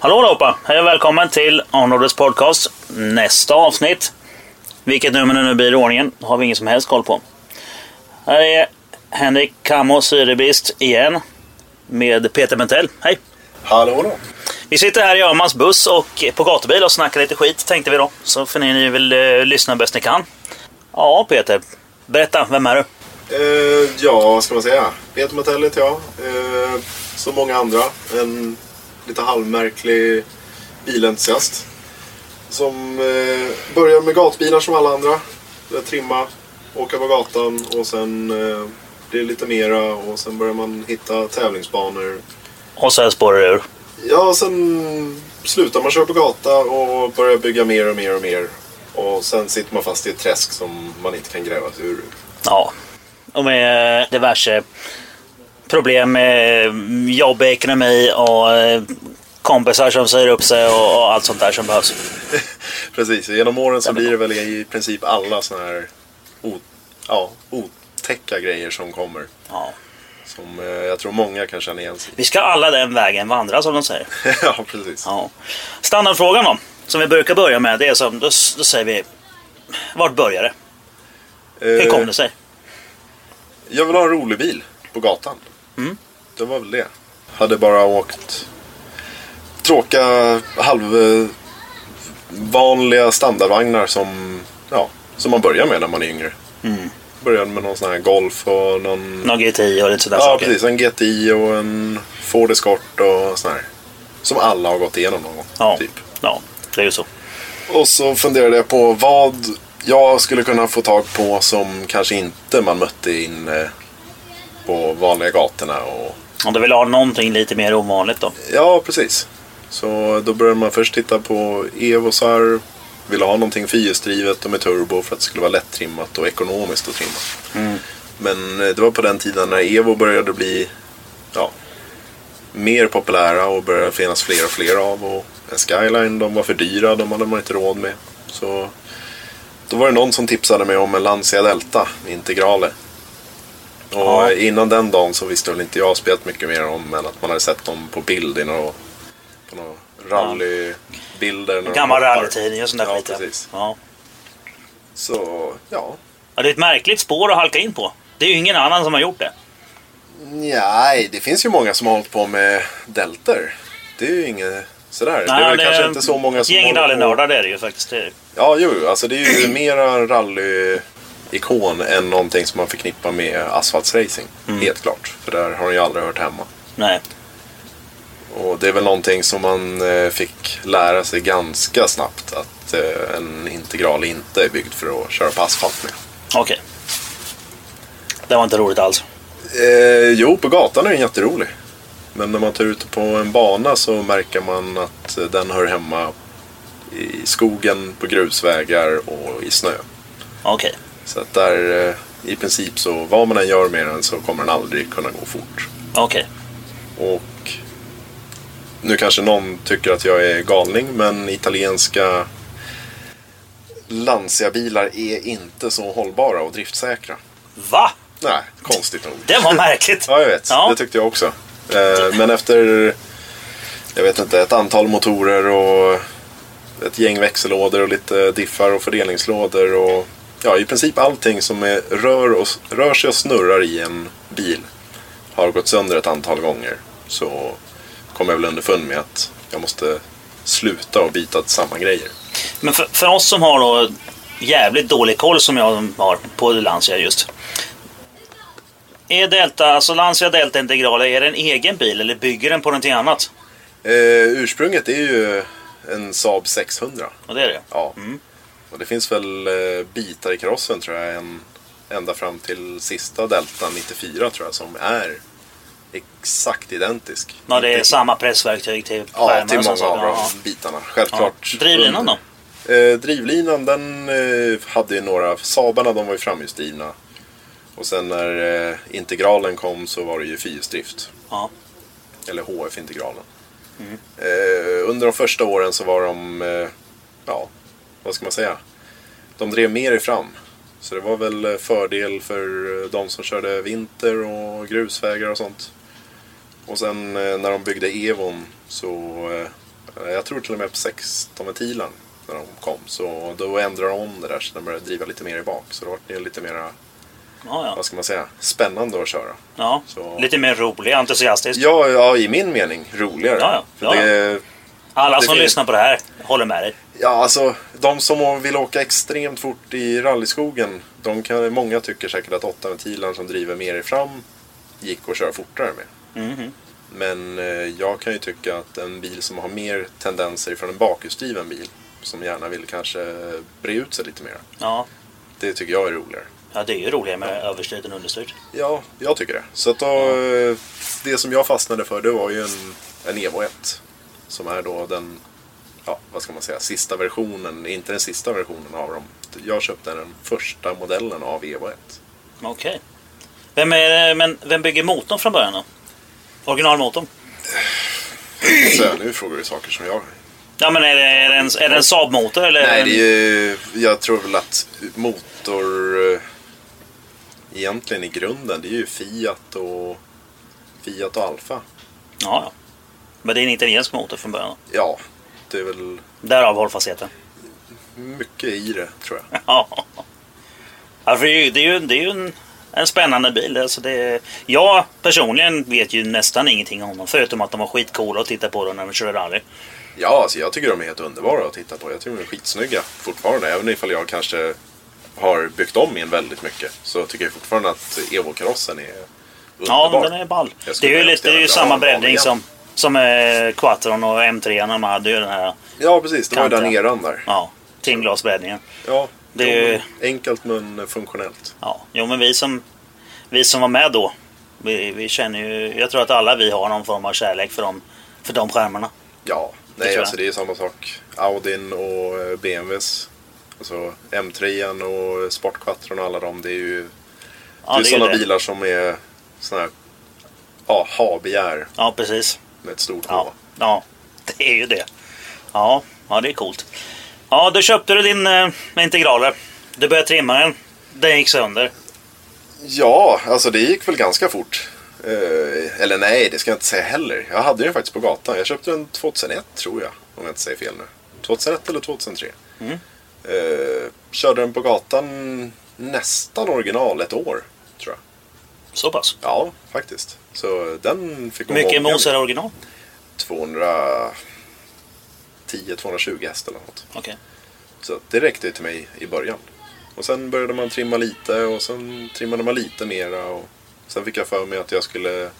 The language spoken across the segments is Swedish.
Hallå allihopa! Hej och välkommen till Arnolds podcast. Nästa avsnitt. Vilket nummer det nu blir i ordningen har vi ingen som helst koll på. Här är Henrik Kammo Syrebrist igen. Med Peter Mentell. Hej! Hallå då. Vi sitter här i Öhmans buss och på gatubil och snackar lite skit tänkte vi då. Så får ni väl eh, lyssna bäst ni kan. Ja Peter, berätta, vem är du? Eh, ja, vad ska man säga? Peter Matell heter jag. Eh, som många andra. En lite halvmärklig bilentusiast. Som eh, börjar med gatbilar som alla andra. Börjar trimma, åka på gatan och sen eh, blir det lite mera och sen börjar man hitta tävlingsbanor. Och sen spårar det ur. Ja, sen slutar man köra på gata och börjar bygga mer och mer och mer. Och sen sitter man fast i ett träsk som man inte kan gräva sig ur. Ja. Och med diverse problem med jobb, ekonomi och eh, kompisar som säger upp sig och, allt sånt där som behövs. Precis, genom åren så blir det väl i princip alla såna här ja, otäcka grejer som kommer. Ja. Som eh, jag tror många kan känna igen sig. Vi ska alla den vägen vandra som de säger. ja, precis. Ja. Standardfrågan då, som vi brukar börja med, det är som, då, då säger vi Vart börjar det? Hur Eh, kom det sig? Jag vill ha en rolig bil på gatan. Mm. Det var väl det. Hade bara åkt tråkiga halv eh, standardvagnar som, ja, som man börjar med när man är yngre. Mm. Började med någon sån här Golf och någon... Någon GTI och lite sådär ja, saker. precis. En GTI och en Ford Escort och sån här. Som alla har gått igenom någon gång. Ja. Typ. ja, det är ju så. Och så funderade jag på vad jag skulle kunna få tag på som kanske inte man mötte inne på vanliga gatorna. Och, Om du vill ha någonting lite mer ovanligt då. ja, precis. Så då började man först titta på Evosar. Ville ha någonting fyrhjulsdrivet och med turbo för att det skulle vara lättrimmat och ekonomiskt att trimma. Men eh, det var på den tiden när Evo började bli ja, mer populära och började finnas fler och fler av. Och en Skyline, de var för dyra, de hade man inte råd med. Så då var det någon som tipsade mig om en Lancia Delta med integrale. Och Ja. innan den dagen så visste väl inte jag spelat mycket mer om än att man hade sett dem på bild i några, på några rallybilder. de Gammal rallytidning och sånt där ja, skit. Precis. Ja. Så, ja. ja. Det är ett märkligt spår att halka in på. Det är ju ingen annan som har gjort det. Nej, det finns ju många som har hållit på med delter. Det är ju inget sådär. det är väl kanske inte så många som Gäng rallynördar det är det ju faktiskt. Det är det. Ja, jo, alltså det är ju mera rally-ikon än någonting som man förknippar med asfaltsracing. Mm. Helt klart. För där har den ju aldrig hört hemma. Nej. Och det är väl någonting som man eh, fick lära sig ganska snabbt. Att eh, en integral inte är byggd för att köra på asfalt med. Okej. Det var inte roligt alls. Eh, jo, på gatan är den jätterolig. Men när man tar ut på en bana så märker man att den hör hemma i skogen, på grusvägar och i snö. Okej. Så att där, eh, i princip så vad man än gör med den så kommer den aldrig kunna gå fort. Okej. Och nu kanske någon tycker att jag är galning men italienska Lancia-bilar är inte så hållbara och driftsäkra. Va? Nej, konstigt nog. Det var märkligt. Ja, jag vet. Ja. Det tyckte jag också. Eh, Men efter, jag vet inte, ett antal motorer och ett gäng växellådor och lite diffar och fördelningslådor och ja, i princip allting som är, rör, och, rör sig och snurrar i en bil har gått sönder ett antal gånger. Så kom jag väl underfund med att jag måste sluta och byta till samma grejer. Men för, för oss som har då jävligt dålig koll som jag har på Lancia just. Är Delta, alltså Lancia Delta Integrale, är det en egen bil eller bygger den på någonting annat? Eh, ursprunget är ju en Saab 600. Och det är det? Ja. Och det finns väl eh, bitar i karossen tror jag en, ända fram till sista Delta 94 tror jag som är exakt identisk. Ja, det är samma pressverktyg till Ja, skärmar till många av Ja. bitarna. Självklart. Ja. Drivlinan då? Eh, drivlinan den eh, hade ju några, Saabarna de var ju framhjulsdrivna. Och sen när eh, integralen kom så var det ju fyrhjulsdrift. Ja. Eller HF-integralen. Eh, under de första åren så var de, eh, ja, vad ska man säga? De drev mer i fram. Så det var väl eh, fördel för de som körde vinter och grusvägar och sånt. Och sen eh, när de byggde Evon så, eh, jag tror till och med på 16-ventilen när de kom. Så då ändrade de om det där så de började driva lite mer i bak. Så då var det lite mer, Ja, ja. vad ska man säga, spännande att köra. ja. Så- Lite mer rolig, entusiastisk. Ja, ja, i min mening roligare. Ja, Ja, det, Alla det som finns- lyssnar på det här håller med dig. Ja, alltså de som vill åka extremt fort i rallyskogen. De kan, många tycker säkert att 8 ventilen som driver mer i fram gick att köra fortare med. Mhm. Men eh, jag kan ju tycka att en bil som har mer tendenser från en bakhjulsdriven bil. Som gärna vill kanske bre ut sig lite mer. Ja. Det tycker jag är roligare. ja, det är ju roligare med överstyrt än understyrt. Ja, jag tycker det. Så att då, eh, det som jag fastnade för det var ju en, en Evo 1. Som är då den, ja vad ska man säga, sista versionen. Inte den sista versionen av dem. Jag köpte den första modellen av Evo 1. Okej. Vem, är, men vem bygger motorn från början då? Originalmotorn? Så nu frågar du saker som jag... Ja, men är det, är det en, är det en Saab-motor eller? Nej, det är ju, jag tror väl att motor... eh, Egentligen i grunden, det är ju Fiat och Fiat och Alfa. Ja, ja. Men det är en italiensk motor från början. Ja, det är väl Därav hållfastheten. mycket i det tror jag. Ja. Ja, för det är ju, det är ju, det är ju en, en spännande bil. Alltså det, jag personligen vet ju nästan ingenting om dem. Förutom att de var skitcoola att titta på dem när de körde rally. Ja, alltså jag tycker de är helt underbara att titta på. Jag tycker de är skitsnygga fortfarande. Även ifall jag kanske har byggt om in väldigt mycket. Så tycker jag fortfarande att Evo-karossen är Ja, underbar. men den är ball. Det är ju, lite, det är ju samma breddning som, som eh, Quattron och M3. De hade ju den här Ja, precis. Det var ju den eran där. ja, timglasbreddningen. Ja, Det det är enkelt men funktionellt. Ja, jo men vi som, vi som var med då. Vi, vi känner ju, jag tror att alla vi har någon form av kärlek för de, för de skärmarna. Ja, nej jag. alltså det är samma sak. Audin och eh, BMWs. Alltså M3 och Sportquattron och alla de. Det är ju Ja, det är sådana det. bilar som är sådana här ja, ha-begär Ja, precis. med ett stort Ja, H. ja, det är ju det. Ja, ja det är coolt. Ja, då köpte du din eh, integraler. Du började trimma den. Den gick sönder. Ja, alltså det gick väl ganska fort. Eh, eller nej, det ska jag inte säga heller. Jag hade den faktiskt på gatan. Jag köpte den 2001 tror jag. Om jag inte säger fel nu. 2001 eller 2003. Mm. Eh, körde den på gatan nästan original ett år. Tror jag. Så pass. Ja, faktiskt. Så den fick Hur mycket mos är original? 210-220 häst eller något. Okej. Så det räckte till mig i början. Och sen började man trimma lite och sen trimmade man lite mera. Och sen fick jag för mig att jag skulle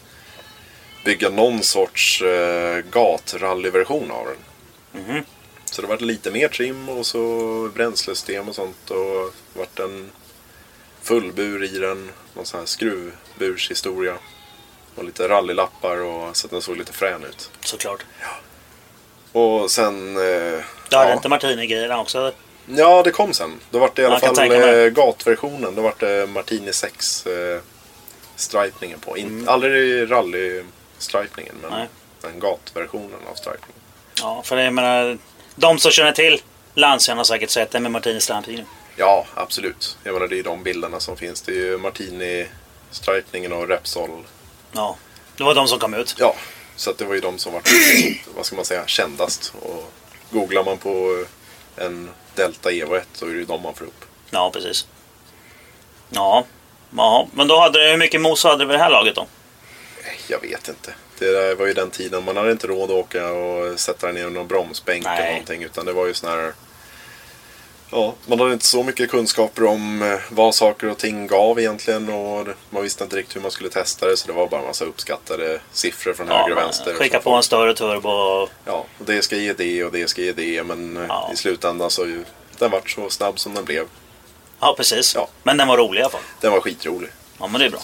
bygga någon sorts eh, gatrallyversion av den. Mhm. Så det var lite mer trim och så bränslesystem och sånt. Och vart en fullbur i den. Någon sån här skruvburshistoria. Och lite rallylappar och så att den såg lite frän ut. Såklart. Och sen... Eh, Du hade inte Martini-grejerna också? Ja, det kom sen. Då var det i alla fall eh, gatversionen. Då var det Martini 6 eh, stripningen på. In, Aldrig rally-stripningen, men, Nej. men gatversionen av stripningen. Ja, för jag menar, de som känner till Lancia har säkert sett den med Martinis strandtidning. Ja, absolut. Jag menar, det är de bilderna som finns. Det är ju Martini-stripningen och Repsol. Ja, det var de som kom ut. Ja, så att det var ju de som var, vad ska man säga, kändast. Och googlar man på en Delta Evo 1 så är det ju de man får upp. Ja, precis. Ja, ja. men då hade du, hur mycket mos hade du vid det här laget då? Jag vet inte. Det var ju den tiden man hade inte råd att åka och sätta den i någon bromsbänk Nej. eller någonting. Utan det var ju sån här... Ja, man hade inte så mycket kunskaper om eh, vad saker och ting gav egentligen. Och man visste inte riktigt hur man skulle testa det. Så det var bara en massa uppskattade siffror från höger och vänster. Skicka på en större turbo. och- Ja, och det ska ge det och det ska ge det. Men eh, Ja. i slutändan så den vart så snabb som den blev. Ja, precis. Ja. Men den var rolig i alla fall. Den var skitrolig. Ja, men det är bra.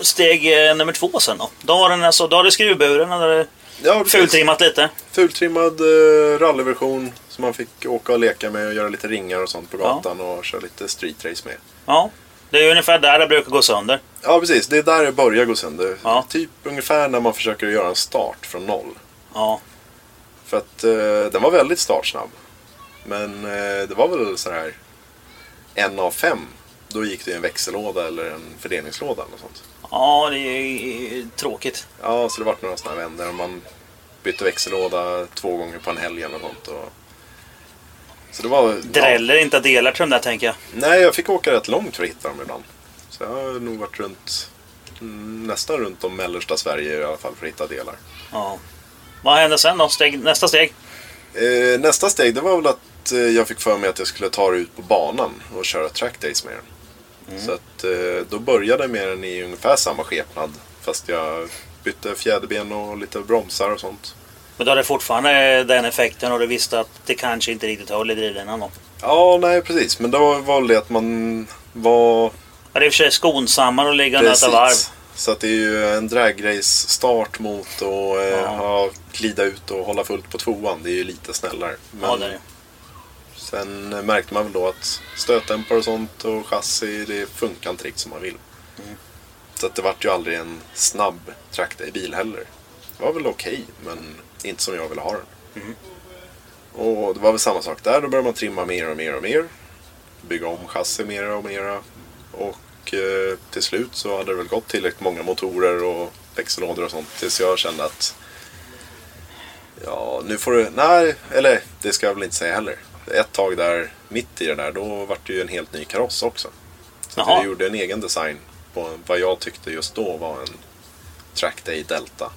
Steg eh, nummer två sen då. Då, var den alltså, då har du skruvburen, eller Ja, fultrimmat lite. Fultrimmad eh, rallyversion som man fick åka och leka med och göra lite ringar och sånt på Ja. gatan och köra lite street race med. Ja, det är ungefär där det brukar gå sönder. Ja, precis. Det är där det börjar gå sönder. Ja. Typ ungefär när man försöker göra en start från noll. Ja, För att eh, den var väldigt startsnabb. Men eh, det var väl så här en av fem. Då gick det i en växellåda eller en fördelningslåda eller sånt. ja det är tråkigt. Ja, så det vart några sådana vändor. Man bytte växellåda två gånger på en helg eller något sånt. Och... Så det var... Dräller inte delar till de där tänker jag. Nej, jag fick åka rätt långt för att hitta dem ibland. Så jag har nog varit runt, mm, nästan runt om mellersta Sverige i alla fall för att hitta delar. Ja. Vad hände sen då? Steg, nästa steg? Eh, nästa steg det var väl att eh, jag fick för mig att jag skulle ta det ut på banan och köra trackdays med den. Så att eh, då började jag med den i ungefär samma skepnad. Fast jag bytte fjäderben och lite bromsar och sånt. Men då hade fortfarande den effekten och du visste att det kanske inte riktigt höll i drivlinan då. Ja, nej precis. Men då var det att man var Ja, det är i och för sig skonsammare att ligga och nöta varv. Så att det är ju en dragrace-start mot att eh, Ja. glida ut och hålla fullt på tvåan. Det är ju lite snällare. Men Ja, det är det. sen märkte man väl då att stötdämpare och sånt och chassi, det funkar inte riktigt som man vill. Mm. Så att det vart ju aldrig en snabb traktorbil heller. Det var väl okej, men inte som jag ville ha den. Mm. Och det var väl samma sak där. Då började man trimma mer och mer och mer. Bygga om chassi mer och mer. Och eh, till slut så hade det väl gått tillräckligt många motorer och växellådor och sånt tills jag kände att Ja, nu får du... Nej, eller det ska jag väl inte säga heller. Ett tag där, mitt i det där, då vart det ju en helt ny kaross också. Så jag gjorde en egen design på vad jag tyckte just då var en Trackday Delta.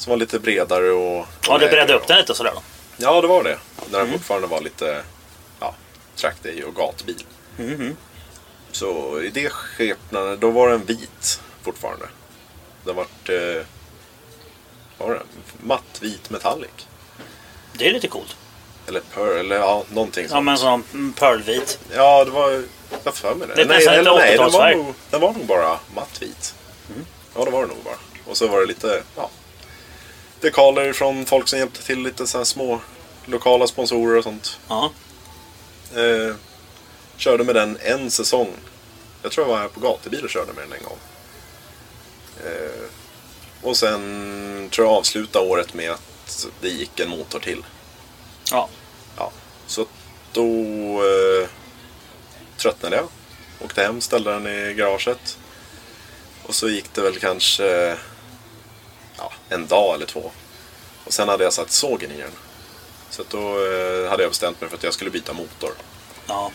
Som var lite bredare och... och Ja, du bredde upp den lite sådär då. Ja, det var det. När den Mm. fortfarande var lite ja, Trackday och gatbil. Mhm. Så i det skepnaden, då var den vit fortfarande. Den vart... Eh, vad var det? Matt vit metallic. Det är lite coolt. Eller pearl, eller ja, någonting Ja, sånt. men sån mm, pearlvit. Ja, det var... Jag för mig det. Det är nej, eller, nej den, var 80-talsfärg. nog, den var nog bara mattvit. Mm. Ja, det var det nog bara. Och så var det lite, ja... Dekaler från folk som hjälpte till. Lite så här små lokala sponsorer och sånt. Ja. Eh, körde med den en säsong. Jag tror jag var här på gatubil och körde med den en gång. Eh, och sen tror jag avslutade året med att det gick en motor till. Ja. Ja, så då eh, tröttnade jag. Åkte hem, ställde den i garaget. Och så gick det väl kanske ja, en dag eller två. Och sen hade jag satt sågen i den. Så då eh, hade jag bestämt mig för att jag skulle byta motor. Ja.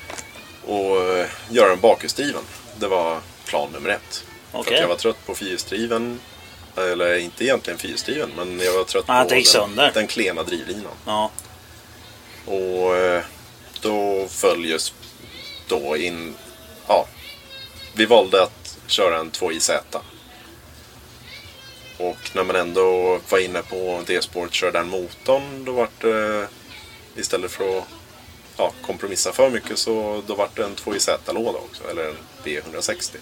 Och eh, göra den bakhjulsdriven. Det var plan nummer ett. För Okej. att jag var trött på fyrhjulsdriven. Eller inte egentligen fyrhjulsdriven, men jag var trött Ah, på den, sönder. den klena drivlinan. Ja. Och eh, då föll just då in... Ja, vi valde att köra en 2JZ. Och när man ändå var inne på D-sport köra den motorn, då vart det istället för att ja, kompromissa för mycket så då vart det en 2JZ-låda också, eller en B160.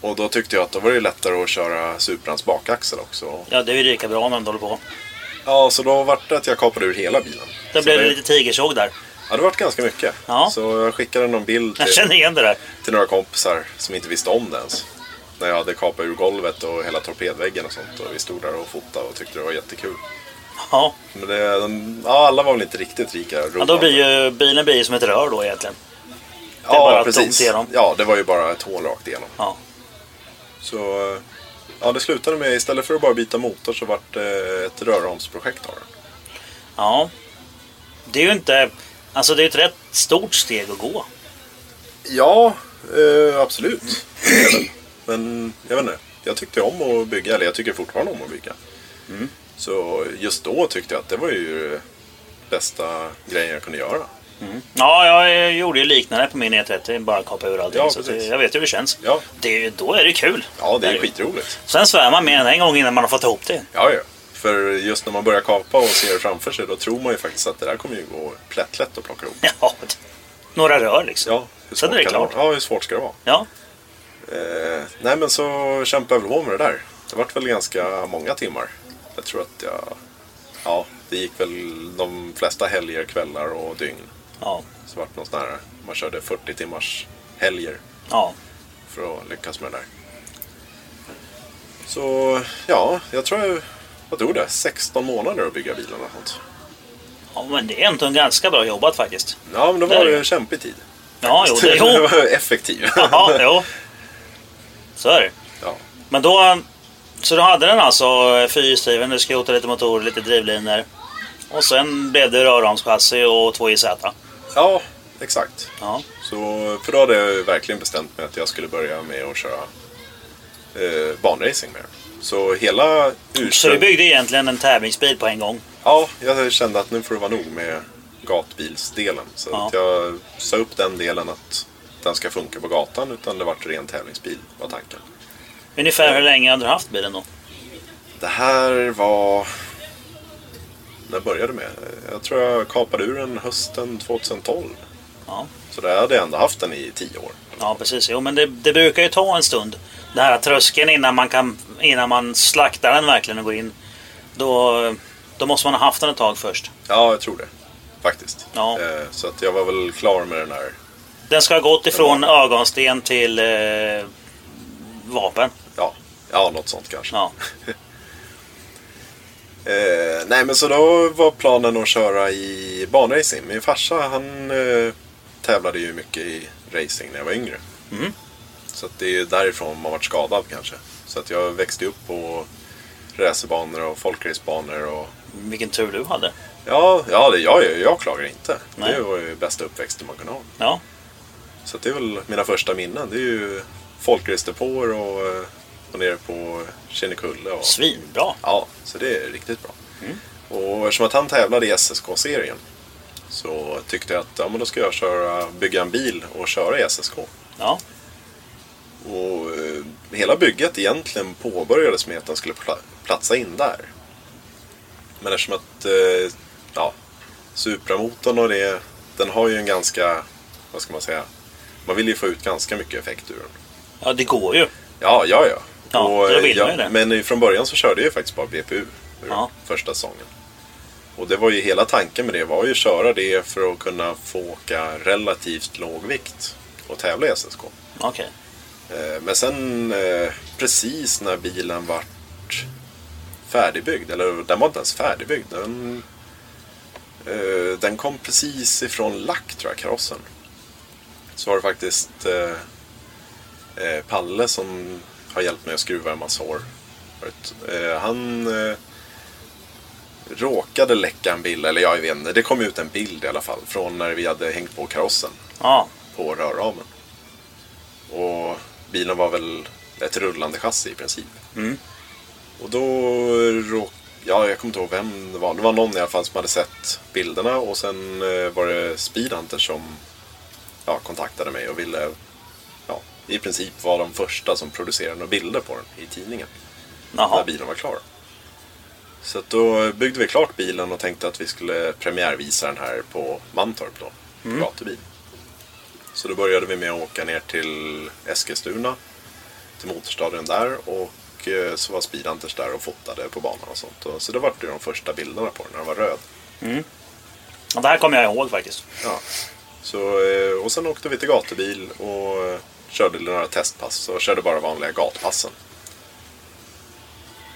Och då tyckte jag att då var det lättare att köra Suprans bakaxel också. ja, det är ju lika bra när de håller på. Ja, så då vart det att jag kapade ur hela bilen. Då blev det lite tigersåg där. Ja, det vart ganska mycket. Ja. Så jag skickade någon bild Jag till, känner igen det där. till några kompisar som inte visste om det ens. När jag hade kapat ur golvet och hela torpedväggen och sånt. Och vi stod där och fotade och tyckte det var jättekul. Ja. Men det, de, ja, alla var väl inte riktigt lika ja, då blir ju bilen blir som ett rör då egentligen. det är bara tomt igenom. Ja, det var ju bara ett hål rakt igenom. Ja. Så eh, ja, det slutade med, istället för att bara byta motor så vart det ett röromsprojekt av den. ja. Det är ju inte... Alltså det är ett rätt stort steg att gå. Ja, eh, absolut. Det är det. Men jag vet inte. Jag tyckte om att bygga, eller jag tycker fortfarande om att bygga. Mm. Så just då tyckte jag att det var ju bästa grejen jag kunde göra. Ja, jag gjorde ju liknande på min E30. Bara kapa ur allting. Ja, så det, jag vet hur det känns. Ja. Det, är ju- då är det kul. Ja, det är ju. skitroligt. Sen svär man mer än en gång innan man har fått ihop det. Ja, ja. För just när man börjar kapa och ser det framför sig, då tror man ju faktiskt att det där kommer ju gå plättlätt att plocka ihop. Ja, några rör liksom. Ja, hur Sen är det klart. Ja, hur svårt ska det vara? Ja. Eh, nej, men så kämpade jag väl på med det där. Det vart väl ganska många timmar. Jag tror att jag... Ja, det gick väl de flesta helger, kvällar och dygn. Ja. Så vart det någon sån här, man körde 40 timmars helger Ja. för att lyckas med det där. Så ja, jag tror jag, vad tror det, 16 månader att bygga bilen och sånt. ja, men det är ändå ganska bra jobbat faktiskt. Ja, men det Det var ju det. en kämpig tid. Ja, jo, det, det jo. var effektiv. Ja, jo. Så är det. ja. Men då... Så du hade den alltså fyrhjulsdriven, du skrotade lite motorer, lite drivlinor. Och sen blev det rörramschassi och två IZ. ja, exakt. Ja. Så, för då hade jag verkligen bestämt mig att jag skulle börja med att köra eh, banracing med. Så hela Så du ursprung... byggde egentligen en tävlingsbil på en gång? Ja, jag kände att nu får det vara nog med gatbilsdelen. Så Ja. att jag sa upp den delen att den ska funka på gatan utan det vart ren tävlingsbil var tanken. Ungefär hur länge hade du haft bilen då? Det här var... När började det med? Jag tror jag kapade ur den hösten 2012. Ja, Så det hade jag ändå haft den i tio år. ja precis. Jo, men det, det brukar ju ta en stund. Den här tröskeln innan man, kan, innan man slaktar den verkligen och går in. Då, då måste man ha haft den ett tag först. Ja, jag tror det. Faktiskt. Ja. Eh, Så att jag var väl klar med den här. Den ska ha gått ifrån ögonsten till eh, vapen. Ja, ja något sånt kanske. Ja. Eh, nej men så då var planen att köra i banracing. Min farsa han eh, tävlade ju mycket i racing när jag var yngre. Mm. Så att det är därifrån man varit skadad kanske. Så att jag växte upp på racerbanor och folkracebanor och Vilken tur du hade. Ja, ja det, jag, jag klagar inte. Nej. Det var ju bästa uppväxten man kunde ha. Ja, Så det är väl mina första minnen. Det är ju folkracedepåer och, eh, och nere på Kinnekulle. Och, svinbra. Ja, så det är riktigt bra. Och eftersom att han tävlade i SSK-serien så tyckte jag att ja, men då ska jag köra, bygga en bil och köra i SSK. Ja, Och eh, hela bygget egentligen påbörjades med att den skulle pla- platsa in där. Men eftersom att eh, ja, Supramotorn och det, den har ju en ganska, vad ska man säga, man vill ju få ut ganska mycket effekt ur den. ja det går ju. Ja, ja, ja. Ja, och, eh, vill ja, det. Men från början så körde jag ju faktiskt bara BPU Ja. första säsongen. Och det var ju hela tanken med det var ju att köra det för att kunna få åka relativt låg vikt och tävla i SSK. Okej. Eh, Men sen eh, precis när bilen vart färdigbyggd, eller den var inte ens färdigbyggd. Den, eh, den kom precis ifrån lack tror jag, karossen. Så var det faktiskt eh, eh, Palle som har hjälpt mig att skruva en massa år. förut. Eh, han eh, råkade läcka en bild, eller jag vet inte, det kom ut en bild i alla fall från när vi hade hängt på karossen Ja, på rörramen. Och bilen var väl ett rullande chassi i princip. Mm. Och då råk... Ja, jag kommer inte ihåg vem det var. Det var någon i alla fall som hade sett bilderna och sen eh, var det Speedhunter som ja, kontaktade mig och ville ja, i princip vara de första som producerade några bilder på den i tidningen när jaha. bilen var klar. Så då byggde vi klart bilen och tänkte att vi skulle premiärvisa den här på Mantorp då, på gatubil. Så då började vi med att åka ner till Eskilstuna, till motorstadion där och eh, så var Speedhunters där och fotade på banan och sånt. Så det var det de första bilderna på den när den var röd. Och det här kommer jag ihåg faktiskt. Ja. Så, eh, och sen åkte vi till gatubil och eh, körde några testpass och körde bara vanliga gatpassen.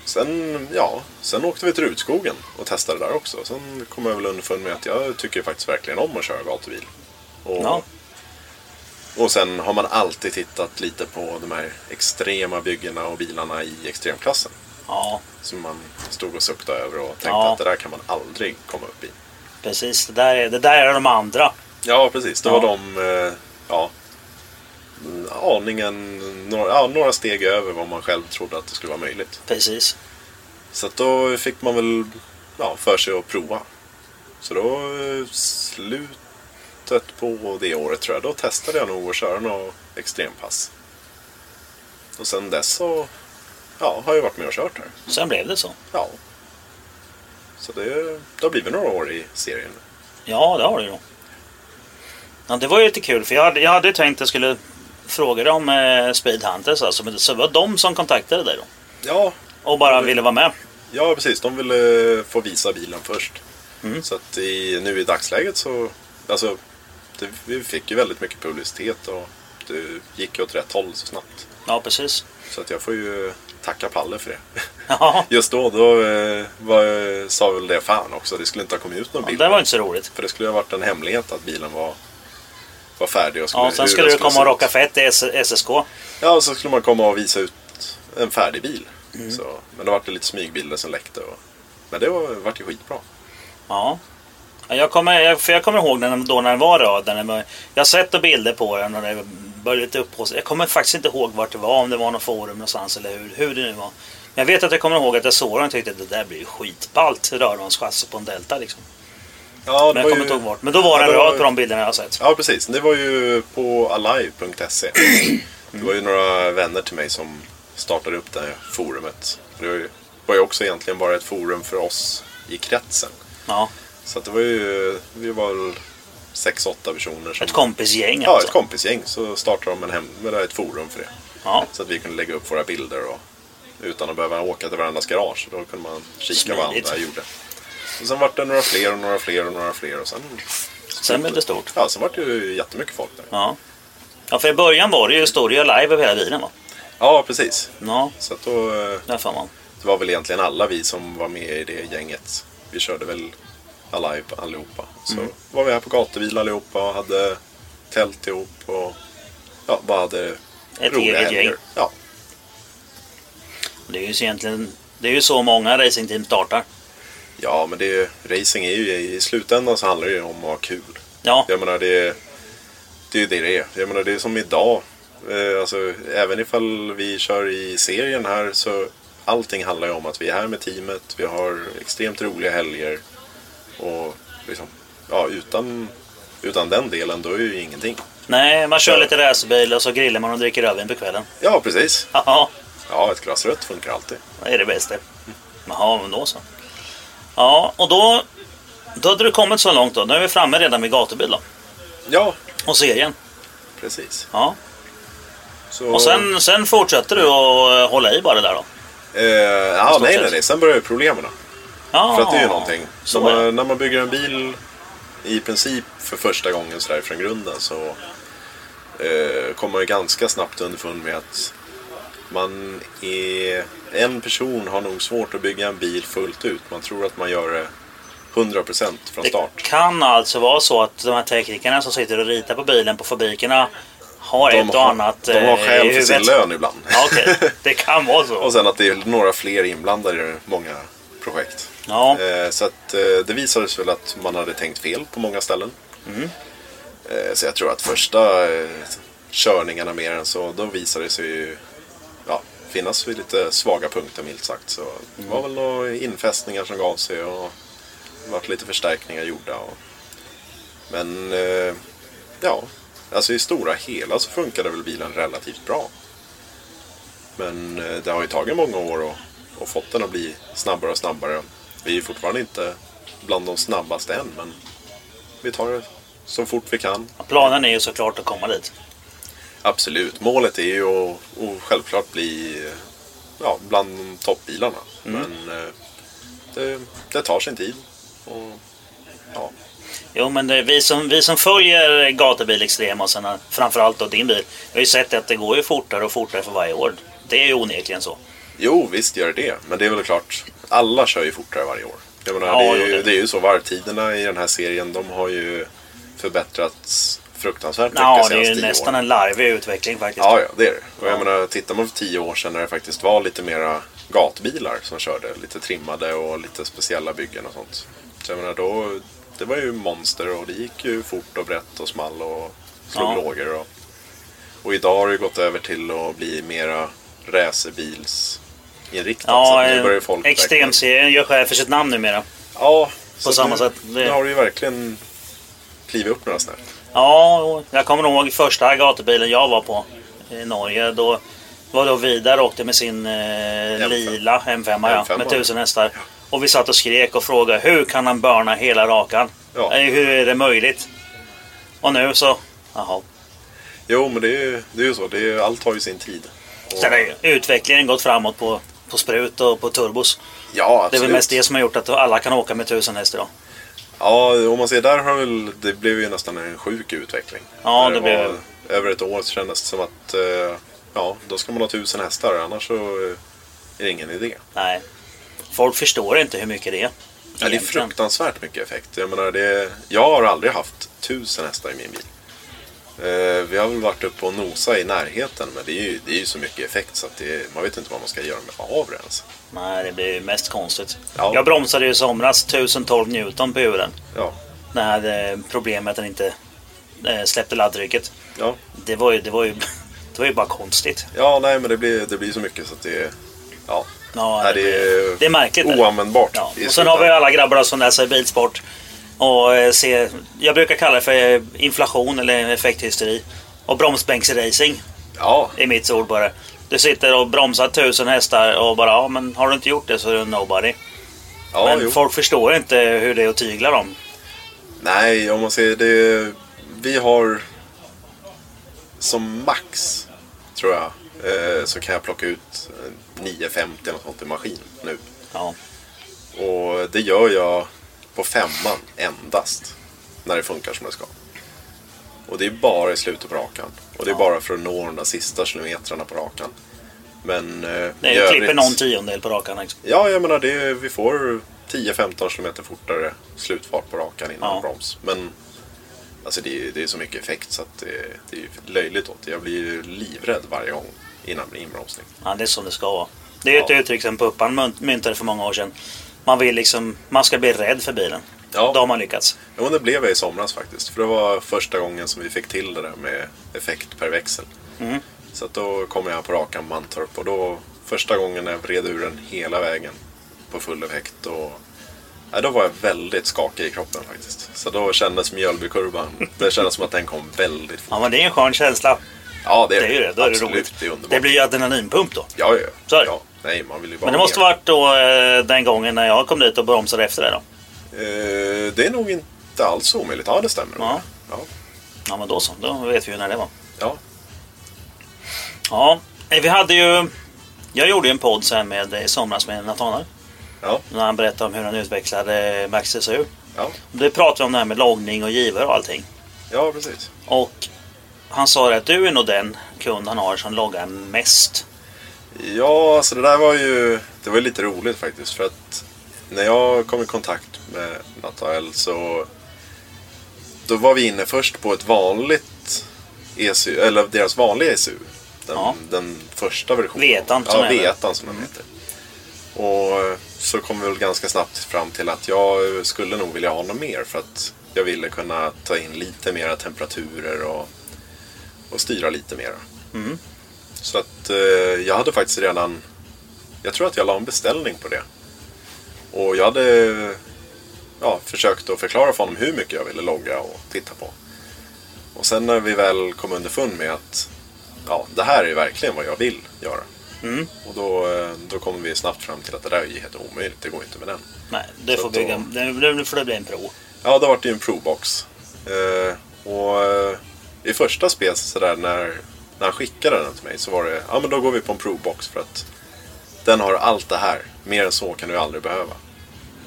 Sen, ja, sen åkte vi till Rutskogen och testade där också. Sen kom jag väl underfund med att jag tycker faktiskt verkligen om att köra gatubil. Och, Ja. och sen har man alltid tittat lite på de här extrema byggena och bilarna i extremklassen. Ja, Som man stod och suktade över och tänkte Ja. att det där kan man aldrig komma upp i. precis. Det där är, det där är de andra. Ja, precis. Det Ja. var de, eh, ja, mm, aningen, några, ja, några steg över vad man själv trodde att det skulle vara möjligt. Precis. Så att då fick man väl ja, för sig att prova. Så då eh, slutet på det året tror jag, då testade jag nog att köra några extrempass. Och sen dess så ja, har jag varit med och kört här. Sen blev det så. Ja. Så det, det har blivit några år i serien. Ja, det har du ju. Ja, det var ju lite kul för jag hade, jag hade tänkt att jag skulle fråga om eh, Speed Hunters alltså, men så det var de som kontaktade dig då? Ja, Och bara Ja, det- ville vara med? Ja, precis. De ville få visa bilen först. Mm. Så att i, nu i dagsläget så... Alltså, det, vi fick ju väldigt mycket publicitet och det gick ju åt rätt håll så snabbt. Ja, precis. Så att jag får ju tacka Palle för det. Ja, Just då, då eh, var, sa väl det fan också. Det skulle inte ha kommit ut någon bild. det var inte så roligt. För det skulle ha varit en hemlighet att bilen var, var färdig. Och skulle, Ja, sen skulle du komma och rocka fett i SSK. Ja, och så skulle man komma och visa ut en färdig bil. Mm. Så, men det var det lite smygbilder som läckte. Och, men det var, vart ju skitbra. Ja. Ja, Jag kommer, för jag kommer ihåg när den, då när den var röd. Den var, jag har sett bilder på den och det började lite upp på sig. Jag kommer faktiskt inte ihåg vart det var. Om det var någon forum någonstans eller hur, hur det nu var. Men jag vet att jag kommer ihåg att jag såg den och tyckte att det där blir ju skitballt. Rörvagnschassi på en Delta liksom. Ja, det Men jag kommer inte ihåg vart. Men då var Ja, det röd på de bilderna jag har sett. Ja, precis. Det var ju på alive.se. Det var ju några vänner till mig som startade upp det här forumet. Det var ju, var ju också egentligen bara ett forum för oss i kretsen. Ja. Så det var ju, vi var väl sex, åtta personer. Som, Ett kompisgäng Ja, alltså. ett kompisgäng. Så startade de en hem, med ett forum för det. Ja. Så att vi kunde lägga upp våra bilder och, utan att behöva åka till varandras garage. Då kunde man kika vad Smidigt. andra gjorde. Och sen vart det några fler och några fler och några fler. Och sen, Sen blev det stort. ja, sen vart det ju jättemycket folk där. Ja. Ja, för i början var det ju Storia live över hela tiden va? Ja, precis. Ja, Så att då, eh, där man. det var väl egentligen alla vi som var med i det gänget. Vi körde väl Alive allihopa. Så Mm. var vi här på gatubil allihopa och hade tält ihop och ja, bara hade Ett roliga eget helger. gäng. Ja, Det är ju så egentligen... Det är ju så många racingteam startar. Ja, men det, racing är ju i slutändan så handlar det ju om att ha kul. Ja, Jag menar det, det är ju det det är. Jag menar det är som idag. Eh, alltså, även ifall vi kör i serien här så allting handlar ju om att vi är här med teamet. Vi har extremt roliga helger. Och liksom, ja, utan, utan den delen då är ju ingenting. nej, man kör lite racerbil och så grillar man och dricker rödvin på kvällen. Ja, precis. Ja, Ja, ett glas rött funkar alltid. det är det bästa. Jaha, men då så. Ja, och då... Då hade du kommit så långt då. Nu är vi framme redan vid gatubil då. Ja, Och serien. precis. Ja. Så, Och sen, sen fortsätter du att eh, hålla i bara där då? Eh, ja, nej, nej, nej. Sen börjar ju problemen. Ja, För att det är ju någonting. Så man, när man bygger en bil i princip för första gången så där från grunden så eh, kommer man ju ganska snabbt underfund med att man är... En person har nog svårt att bygga en bil fullt ut. Man tror att man gör det 100% från Det start. kan alltså vara så att de här teknikerna som sitter och ritar på bilen på fabrikerna har ett och annat de har eh, skäl för sin lön ibland. Ja, Okej, det kan vara så. Och sen att det är några fler inblandade i många projekt. Ja, Eh, Så att eh, det visade sig väl att man hade tänkt fel på många ställen. Mm. Så jag tror att första körningarna med den så då visade det sig ju ja, finnas vid lite svaga punkter milt sagt. Så det var väl några infästningar som gav sig och det vart lite förstärkningar gjorda. Och... Men eh, ja, alltså i stora hela så funkade väl bilen relativt bra. Men eh, det har ju tagit många år och, och fått den att bli snabbare och snabbare. Vi är fortfarande inte bland de snabbaste än, men vi tar det så fort vi kan. planen är ju såklart att komma dit. Absolut. Målet är ju att, att självklart bli ja, bland toppbilarna. Mm. Men eh, det, det tar sin tid. Och, ja, Jo, men det, vi, som, vi som följer gatubil extrem och sen framförallt då din bil. Vi har ju sett att det går ju fortare och fortare för varje år. Det är ju onekligen så. Jo, visst gör det. Men det är väl klart, alla kör ju fortare varje år. Jag menar, Ja, det, är ju, det- det är ju så, varvtiderna i den här serien, de har ju förbättrats fruktansvärt mycket Ja, det är ju nästan åren. en larvig utveckling faktiskt. Ja, ja, det är det. Och jag Ja. menar, tittar man för tio år sedan när det faktiskt var lite mera gatbilar som körde, lite trimmade och lite speciella byggen och sånt. Så jag menar, då, det var ju monster och det gick ju fort och brett och small och slog Ja. lågor. Och, och idag har det gått över till att bli mera racerbilsinriktat. så Ja, att nu ju extremserien gör skäl för sitt namn numera. Ja, så samma nu, sätt. Det- Nu har det ju verkligen klivit upp några snäpp. Ja, jag kommer ihåg första gatubilen jag var på i Norge. Då var då Vidar åkte med sin eh, lila M5, ja, M5, med tusen hästar. Och vi satt och skrek och frågade hur kan han börna hela rakan? Ja. Eh, Hur är det möjligt? Och nu så, jaha. Jo, men det är ju, det är ju så. Det är, allt har ju sin tid. Och- Sen har ju utvecklingen gått framåt på, på sprut och på turbos. Ja, Det är absolut. väl mest det som har gjort att alla kan åka med tusen hästar idag. Ja, om man ser där har väl, det blev ju nästan en sjuk utveckling. Ja, När det blev- var Över ett år så kändes det som att, eh, ja, då ska man ha tusen hästar, annars så eh, är det ingen idé. Nej. Folk förstår inte hur mycket det är. Ja, det är fruktansvärt mycket effekt. Jag menar, det, jag har aldrig haft tusen hästar i min bil. Eh, vi har väl varit uppe och nosa i närheten, men det är ju, det är ju så mycket effekt så att det, man vet inte vad man ska göra med av det ens. Nej, det blir mest konstigt. Ja. Jag bromsade ju i somras 1012 Newton på huren. Ja, Det här eh, problemet att den inte eh, släppte laddtrycket. ja. Det var ju, det var ju, det var ju bara konstigt. ja nej men det blir, det blir så mycket så att det, ja. Ja, Nej, det, är det är märkligt. Oanvändbart. Ja. Och sen har vi alla grabbar som läser bilsport. Och eh, ser, jag brukar kalla det för eh, inflation eller effekthysteri. Och bromsbänksracing Ja, är mitt ord bara. Du sitter och bromsar tusen hästar och bara ja men har du inte gjort det så är du nobody. ja men jo. folk förstår inte hur det är att tygla dem. Nej, om man säger det. Vi har som max, tror jag, eh, så kan jag plocka ut eh, 950 eller något sånt i maskin nu. Ja. Och det gör jag på femman endast. När det funkar som det ska. Och det är bara i slutet på rakan. Och det är bara för att nå de där sista kilometrarna på rakan. Men eh, är, övrigt- klipper någon tiondel på rakan. Liksom. Ja, jag menar det, vi får 10-15 km fortare slutfart på rakan innan Ja. broms. Men alltså det, är, det är så mycket effekt så att det, det är löjligt åt det. Jag blir ju livrädd varje gång innan inbromsning. Ja, det är som det ska vara. Det är ett Ja. uttryck som Puppan mynt- myntade för många år sedan. Man vill liksom, man ska bli rädd för bilen. Ja. Då har man lyckats. Men det blev jag i somras faktiskt. För det var första gången som vi fick till det där med effekt per växel. Mm. Så då kom jag på rakan Mantorp och då första gången jag vred ur den hela vägen på full effekt. Och, ja, då var jag väldigt skakig i kroppen faktiskt. Så då kändes Mjölbykurvan, det kändes som att den kom väldigt fort. Ja, men det är en skön känsla. Ja, det Det är det. Då är det Absolut, roligt. det är underbart. Det blir ju adrenalinpump då. Ja, ja, Så är det. ja. Nej, man vill ju bara Men det måste mer. varit då eh, den gången när jag kom dit och bromsade efter det då. Eh, det är nog inte alls omöjligt. Ja, det stämmer. Ja. Ja. Ja, men då så. Då vet vi ju när det var. ja. Ja, eh, vi hade ju... Jag gjorde ju en podd sen med i somras med Nathanael. Ja. När han berättade om hur han utvecklade Max SU. Ja. Det pratade om det här med loggning och givare och allting. ja, precis. Och han sa att du är nog den kund han har som loggar mest. Ja, alltså det där var ju det var lite roligt faktiskt. För att när jag kom i kontakt med Nathanael så då var vi inne först på ett vanligt ECU, eller deras vanliga ECU. Den, Ja. den första versionen. Vetan, som ja. Vetan som den heter. Och så kom vi väl ganska snabbt fram till att jag skulle nog vilja ha något mer för att jag ville kunna ta in lite mera temperaturer och, och styra lite mera. Mm. Så att eh, jag hade faktiskt redan, jag tror att jag la en beställning på det. Och jag hade ja, försökt att förklara för honom hur mycket jag ville logga och titta på. Och sen när vi väl kom underfund med att ja, det här är verkligen vad jag vill göra. Mm. Och då, eh, då kommer vi snabbt fram till att det där är helt omöjligt, det går inte med den. Nej, det Så får, då- bygga, det, det får bli en pro. Ja, det vart ju en provbox. Eh, och eh, i första spelet sådär när, när han skickade den till mig så var det, ja men då går vi på en provbox för att Den har allt det här. Mer än så kan du aldrig behöva.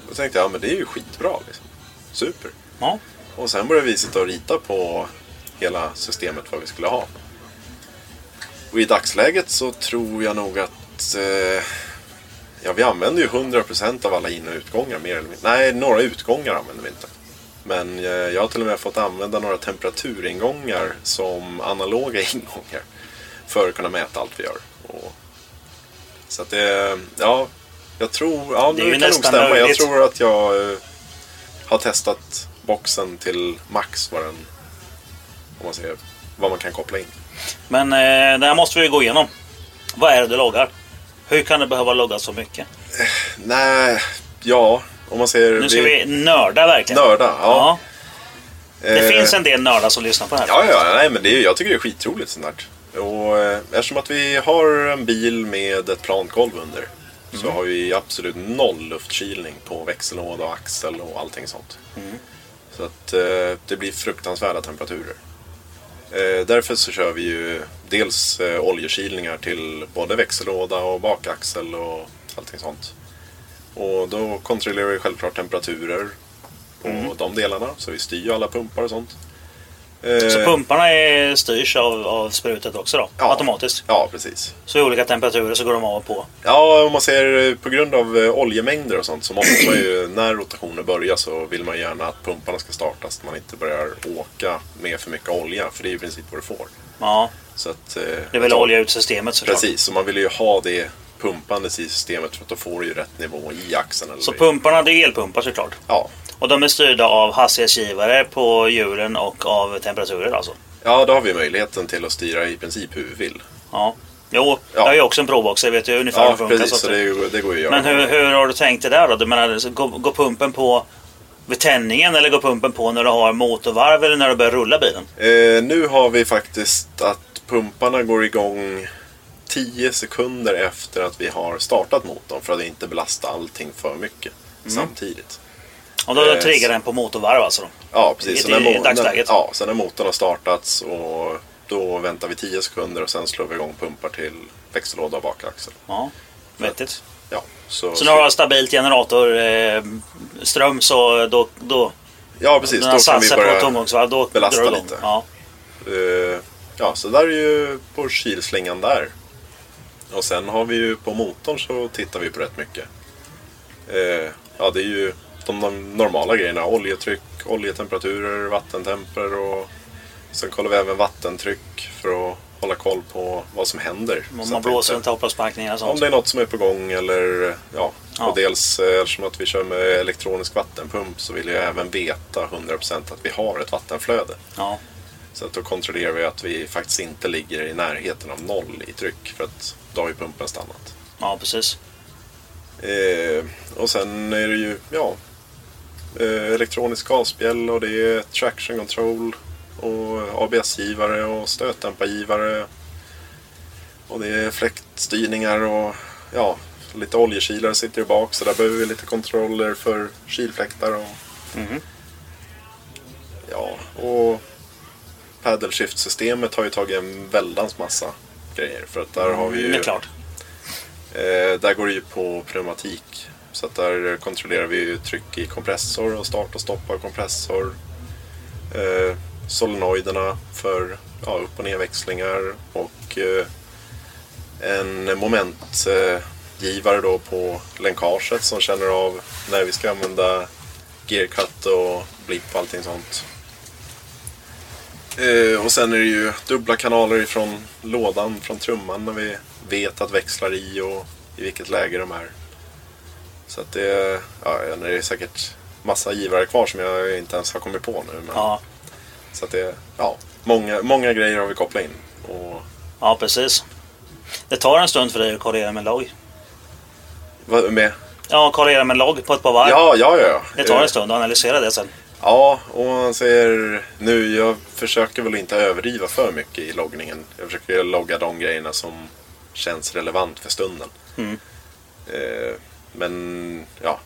Då tänkte jag, ja men det är ju skitbra liksom. Super. Ja. Och sen började vi sitta och rita på hela systemet vad vi skulle ha. Och i dagsläget så tror jag nog att eh, ja, vi använder ju 100% av alla in och utgångar mer eller mindre. Nej, några utgångar använder vi inte. Men eh, jag har till och med fått använda några temperaturingångar som analoga ingångar. För att kunna mäta allt vi gör. Och, så att det, ja, jag tror, ja Det ju kan det nog stämma. Jag möjligt. tror att jag eh, har testat boxen till max vad den, om man säger, vad man kan koppla in. Men eh, det här måste vi gå igenom. Vad är det du loggar? Hur kan det behöva loggas så mycket? Nej, ja, om man säger... Nu ska vi nörda verkligen. Nörda, ja. Det Eh, finns en del nördar som lyssnar på det här. Ja, ja, nej, men det är, jag tycker det är skitroligt sånt där. Och eh, eftersom att vi har en bil med ett plangolv under så har vi absolut noll luftkylning på växellåda och axel och allting sånt. Så att eh, det blir fruktansvärda temperaturer. Eh, därför så kör vi ju dels oljetkylningar till både växellåda och bakaxel och allting sånt. Och då kontrollerar vi självklart temperaturer på de delarna. Så vi styr alla pumpar och sånt. Eh, Så pumparna är, styrs av, av sprutet också då? Ja. Automatiskt? Ja, precis. Så i olika temperaturer så går de av och på? Ja, om man ser eh, på grund av eh, oljemängder och sånt så måste man ju, när rotationen börjar så vill man gärna att pumparna ska startas. Så man inte börjar åka med för mycket olja, för det är i princip vad du får. Ja, Så att, eh, det vill jag- olja ut systemet såklart. Precis, så man vill ju ha det pumpandes i systemet för att då får du ju rätt nivå i axeln. Eller Så i- pumparna det är elpumpar såklart? Ja. Och de är styrda av hastighetsgivare på hjulen och av temperaturer alltså? ja, då har vi möjligheten till att styra i princip hur vi vill. Ja. Jo, Ja. jag har ju också en probox jag vet ju ungefär hur Ja, det funkar. precis, så det, ju- det går ju att göra. Men hur, hur har du tänkt det där då? Du menar, går, går pumpen på vid tändningen eller går pumpen på när du har motorvarv eller när du börjar rulla bilen? Eh, nu har vi faktiskt att pumparna går igång 10 sekunder efter att vi har startat motorn för att inte belasta allting för mycket Mm. samtidigt. Och då Eh, triggar den på motorvarv alltså? Då. Ja, precis. Så när, i mo- dagsläget? När, ja, sen när motorn har startats och då väntar vi 10 sekunder och sen slår vi igång pumpar till växellåda och bakaxel. Ja, vettigt. Ja, så, Så när du har stabilt generator eh, så då, då ja, precis. Då kan vi börja... då belasta lite. Ja. Eh, ja, så där är ju på kylslingan där. Och sen har vi ju på motorn så tittar vi på rätt mycket. Eh, ja, det är ju de normala grejerna. Oljetryck, oljetemperaturer, vattentemper och sen kollar vi även vattentryck för att hålla koll på vad som händer. Om man blåser inte- hopploppspackningar och Om sånt. det är något som är på gång eller ja. Ja. Och dels eh, eftersom att vi kör med elektronisk vattenpump så vill jag även veta 100% att vi har ett vattenflöde. Ja. Så att då kontrollerar vi att vi faktiskt inte ligger i närheten av noll i tryck för att då har ju pumpen stannat. ja, precis. Eh, och sen är det ju ja, eh, elektronisk gasspjäll och det är traction control och ABS-givare och stötdämpargivare. Och det är fläktstyrningar och ja, lite oljekilare sitter i bak så där behöver vi lite kontroller för kylfläktar och Mhm. ja, och paddle shift-systemet har ju tagit en väldans massa grejer för att där har vi ju Det är klart. Eh, där går det ju på pneumatik. Så att där kontrollerar vi ju tryck i kompressor och start och stopp av kompressor. Eh, solenoiderna för ja, upp och nedväxlingar och eh, en momentgivare då på länkaget som känner av när vi ska använda gearcut och blipp och allting sånt. Eh, och sen är det ju dubbla kanaler ifrån lådan, från trumman när vi vet att växlar i och i vilket läge de är. Så att det, ja, det är säkert massa givare kvar som jag inte ens har kommit på nu. Men, Ja. Så att det, ja, många, många grejer har vi kopplat in. Och, ja, precis. Det tar en stund för dig att kollera med logg. vad med? Ja, kollera med logg på ett par varv. Ja, ja, ja. Det tar en stund att analysera det sen. Ja, och man säger nu, jag försöker väl inte överdriva för mycket i loggningen. Jag försöker logga de grejerna som känns relevant för stunden. Mm. Eh, men ja,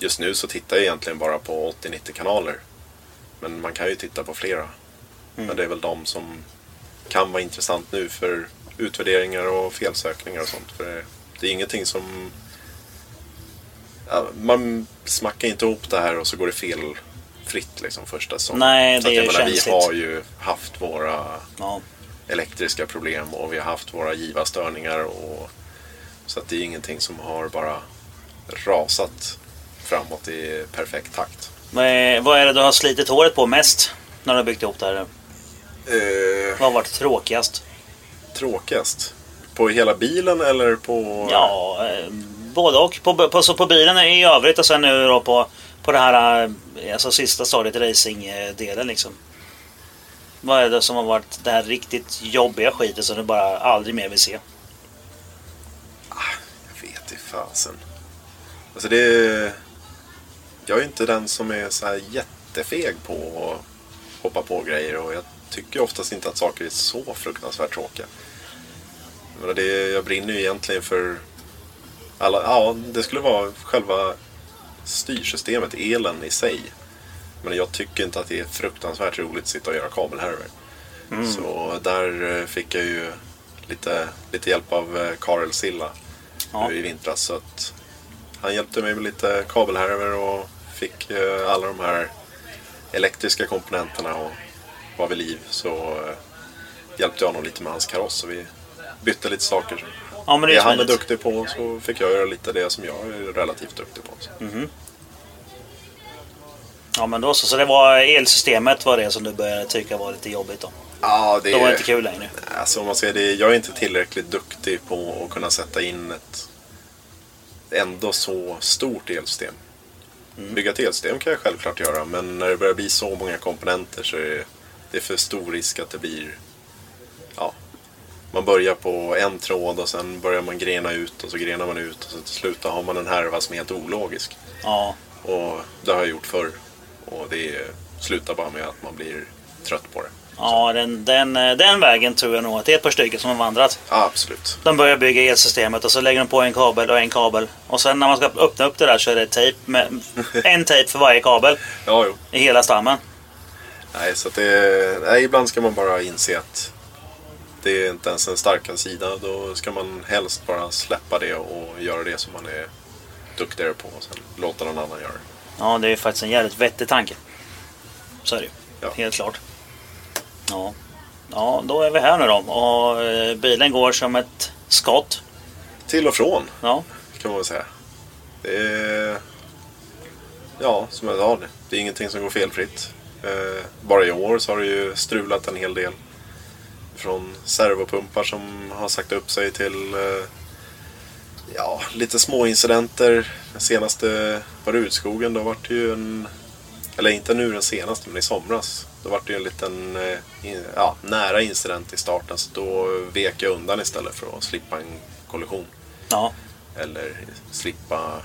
just nu så tittar jag egentligen bara på 80-90 kanaler. Men man kan ju titta på flera. Mm. Men det är väl de som kan vara intressant nu för utvärderingar och felsökningar och sånt. För det, Det är ingenting som... Ja, man smackar inte ihop det här och så går det fel fritt liksom första säsongen. Nej, Så det att, är jag menar, Vi känsligt. har ju haft våra Ja. elektriska problem och vi har haft våra givarstörningar. Och, så att det är ingenting som har bara rasat framåt i perfekt takt. Vad är, vad är det du har slitit håret på mest när du har byggt ihop det här? Eh, Vad har varit tråkigast? tråkigast? På hela bilen eller på... Ja, eh, både och. På, på, så på bilen i övrigt och sen nu då på, på det här eh, alltså sista stadiet, racingdelen liksom. Vad är det som har varit det här riktigt jobbiga skiten som du bara aldrig mer vill se? Ah, jag vet i fasen. Alltså det är... Jag är inte den som är så här jättefeg på att hoppa på grejer och jag tycker oftast inte att saker är så fruktansvärt tråkiga. Jag, menar, det, jag brinner ju egentligen för alla... Ja, det skulle vara själva styrsystemet, elen i sig. Men jag tycker inte att det är fruktansvärt roligt att sitta och göra kabelhärvor. Så där eh, fick jag ju lite, lite hjälp av eh, Karel Silla Ja. i vintras. Så att han hjälpte mig med lite kabelhärvor och fick eh, alla de här elektriska komponenterna och var vid liv. Så hjälpte jag honom lite med hans kaross. Så vi bytte lite saker. Ja, men det är det han är duktig på så fick jag göra lite det som jag är relativt duktig på. Så. Ja men då så. Så det var elsystemet var det som du började tycka var lite jobbigt då? Ja, det Då var det inte kul längre? Alltså om man säger det, jag är inte tillräckligt duktig på att kunna sätta in ett ändå så stort elsystem. Bygga ett elsystem kan jag självklart göra, men när det börjar bli så många komponenter så är det, det är för stor risk att det blir... Man börjar på en tråd och sen börjar man grena ut och så grenar man ut och så till slut har man en härva som är helt ologisk. Ja. Och det har jag gjort förr. Och det slutar bara med att man blir trött på det. Ja, den, den, den vägen tror jag nog att det är ett par stycken som har vandrat. Ja, absolut. De börjar bygga elsystemet och så lägger de på en kabel och en kabel. Och sen när man ska öppna upp det där så är det tejp med en tejp för varje kabel Ja, jo. i hela stammen. Nej, så att det, nej, ibland ska man bara inse att det är inte ens en starka sida. Då ska man helst bara släppa det och göra det som man är duktigare på och sen låta någon annan göra det. Ja, det är faktiskt en jävligt vettig tanke. Så är det. Ja. Helt klart. Ja. ja, då är vi här nu då. Och eh, bilen går som ett skott. Till och från Ja, kan man väl säga. Det är... Ja, som jag sa, det- det är ingenting som går felfritt. Eh, bara i år så har det ju strulat en hel del. Från servopumpar som har sagt upp sig till eh, ja, lite små incidenter. Den senaste var det Utskogen. Då var det ju en... Eller inte nu den senaste, men i somras. Då var det ju en liten eh, ja, nära incident i starten. Så då vek jag undan istället för att slippa en kollision. ja. Eller slippa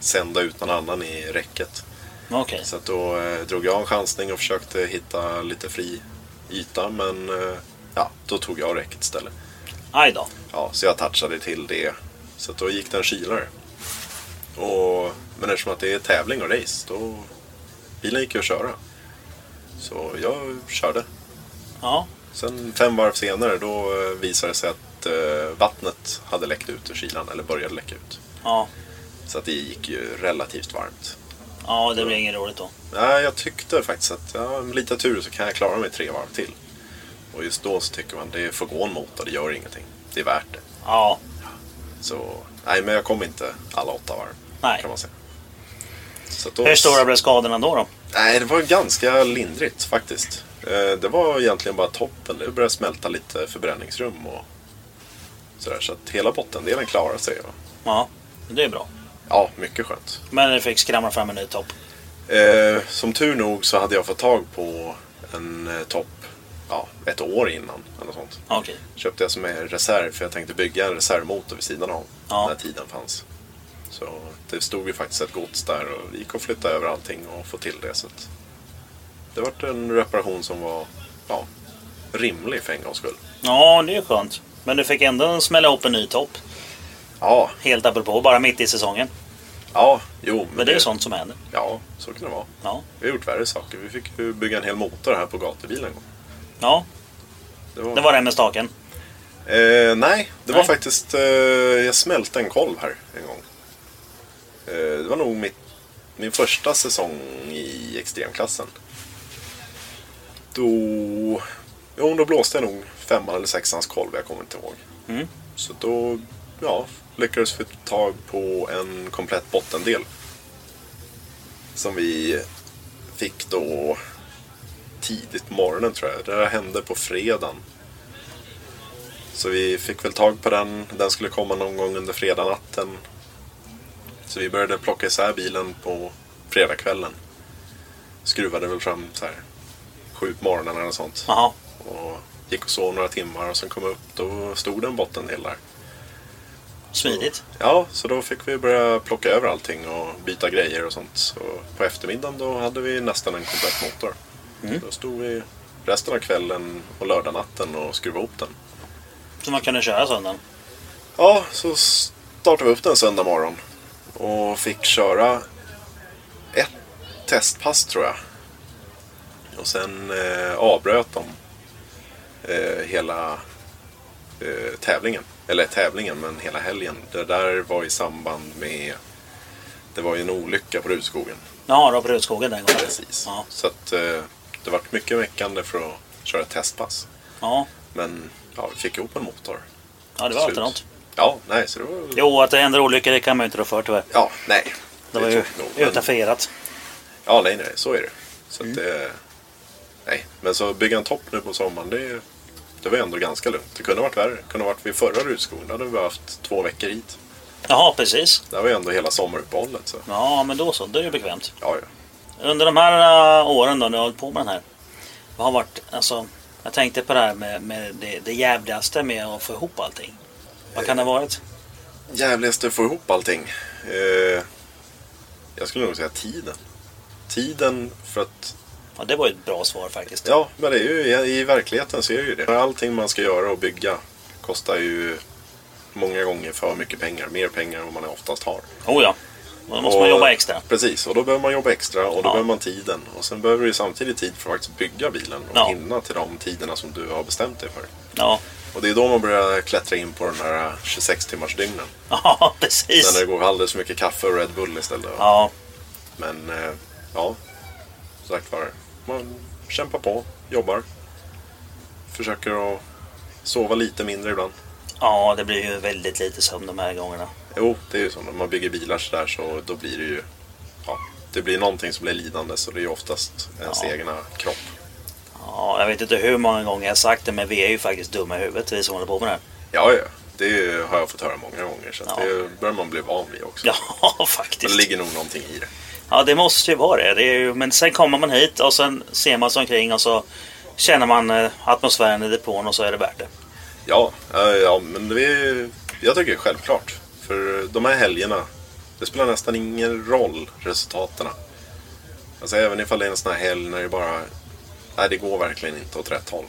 sända ut någon annan i räcket. okej. Så då eh, drog jag en chansning och försökte hitta lite fri yta. Men eh, ja, då tog jag räcket istället. Aj då. Ja, så jag touchade till det. Så då gick det en kylare. Och, men eftersom att det är tävling och race, då bilen gick ju att köra. Så jag körde. Ja, Sen fem varv senare då eh, visade det sig att eh, vattnet hade läckt ut ur kylan, eller började läcka ut. ja. Så att det gick ju relativt varmt. Ja, det blir inget roligt då. Nej, jag tyckte faktiskt att ja, med lite tur så kan jag klara mig tre varv till. Och just då så tycker man det får gå en motor, det gör ingenting. Det är värt det. Ja, Så nej, men jag kom inte alla åtta varv. Nej. Kan man säga. Då, hur stora blev skadorna då? då? Nej, det var ganska lindrigt faktiskt. Eh, Det var egentligen bara toppen. Det började smälta lite förbränningsrum och sådär. Så att hela bottendelen klarade sig. va. Ja, det är bra. Ja, mycket skönt. Men du fick skramla fram en ny topp. Eh, som tur nog så hade jag fått tag på en eh, topp ja, ett år innan. Eller sånt. Okej. Köpte jag som en reserv för jag tänkte bygga en reservmotor vid sidan av. Ja. När tiden fanns. Så det stod ju faktiskt ett gods där och det gick att flytta över allting och få till det. Så det var en reparation som var ja, rimlig för en gångs skull. Ja, det är skönt. Men du fick ändå smälla ihop en ny topp. Ja, Helt apropå, bara mitt i säsongen. ja, jo. Men det är sånt som händer. Ja, så kan det vara. Ja. Vi har gjort värre saker. Vi fick bygga en hel motor här på gatubilen en gång. Ja, Det var, det var det med staken. Eh, nej, det var Nej. faktiskt... Eh, jag smälte en kolv här en gång. Eh, det var nog mitt, min första säsong i extremklassen. Då... Jo, då blåste jag nog femman eller sexans kolv, jag kommer inte ihåg. Mm. Så då ja, lyckades vi få tag på en komplett bottendel. Som vi fick då tidigt på morgonen tror jag. Det här hände på fredagen. Så vi fick väl tag på den. Den skulle komma någon gång under fredagnatten. Så vi började plocka isär bilen på fredagskvällen. Skruvade väl fram så här sju på morgonen eller sånt. Jaha. Och gick och sov några timmar och sen kom jag upp. Då stod det en bottendel där. Smidigt. Ja, så då fick vi börja plocka över allting och byta grejer och sånt. Så på eftermiddagen då hade vi nästan en komplett motor. Då stod vi resten av kvällen och lördagnatten och skruvade ihop den. Så man kunde köra söndagen. Ja, så startade vi upp den söndag morgon. Och fick köra ett testpass tror jag. Och sen eh, avbröt de eh, hela eh, tävlingen. Eller tävlingen, men hela helgen. Det där var i samband med... Det var ju en olycka på Rudskogen. Ja, då på Rudskogen den gången. Precis. Ja. Så att eh, det vart mycket meckande för att köra testpass. Ja, Men ja, vi fick ihop en motor. ja det var alltid något. Ja, nej, så det var... Jo, att det händer olyckor det kan man ju inte rå för tyvärr. Ja, nej. Det var är ju nog, men- utafierat. Ja, nej, nej, så är det. Så Mm. det... Nej, men så bygga en topp nu på sommaren, det, det var ändå ganska lugnt. Det kunde ha varit värre. Det kunde ha varit vid förra Rudskogen. Då hade vi haft två veckor hit. Jaha, precis. Det var ju ändå hela sommaruppehållet. Så. Ja, men då så. Då är det bekvämt. Ja, ja. Under de här äh, åren då, när jag har hållit på med den här. Vad har varit, alltså, jag tänkte på det här med, med det, det jävligaste med att få ihop allting. Vad kan det ha varit? Jävligaste att få ihop allting. Eh, jag skulle nog säga tiden. Tiden för att Ja, det var ju ett bra svar faktiskt. Ja, men det är ju, i, i verkligheten så är det ju det. Allting man ska göra och bygga kostar ju många gånger för mycket pengar. Mer pengar än vad man oftast har. Oh ja. Då måste man Och- jobba extra. Precis, och då behöver man jobba extra och då Ja. behöver man tiden. Och sen behöver du samtidigt tid för att faktiskt bygga bilen och Ja. hinna till de tiderna som du har bestämt dig för. Ja, Och det är då man börjar klättra in på den här 26 timmars dygnen. ja precis. När det går alldeles för mycket kaffe och Red Bull istället. Ja, Men eh, ja, som sagt var. Man kämpar på, jobbar. Försöker att sova lite mindre ibland. ja, det blir ju väldigt lite sömn de här gångerna. Jo, det är ju så. När man bygger bilar så där så då blir det ju... Ja, det blir någonting som blir lidande så det är ju oftast ens Ja. egna kropp. Ja, jag vet inte hur många gånger jag har sagt det, men vi är ju faktiskt dumma i huvudet, vi som håller på med det här. Ja, ja. Det har jag fått höra många gånger så Ja. det börjar man bli van vid också. Ja, Men faktiskt. det ligger nog någonting i det. Ja, det måste ju vara det. det ju, men sen kommer man hit och sen ser man sig omkring och så känner man eh, atmosfären i depån och så är det värt det. Ja, ja, ja men det är, jag tycker det är självklart. För de här helgerna, det spelar nästan ingen roll resultaten. Alltså även ifall det är en sån här helg när det bara, nej det går verkligen inte åt rätt håll.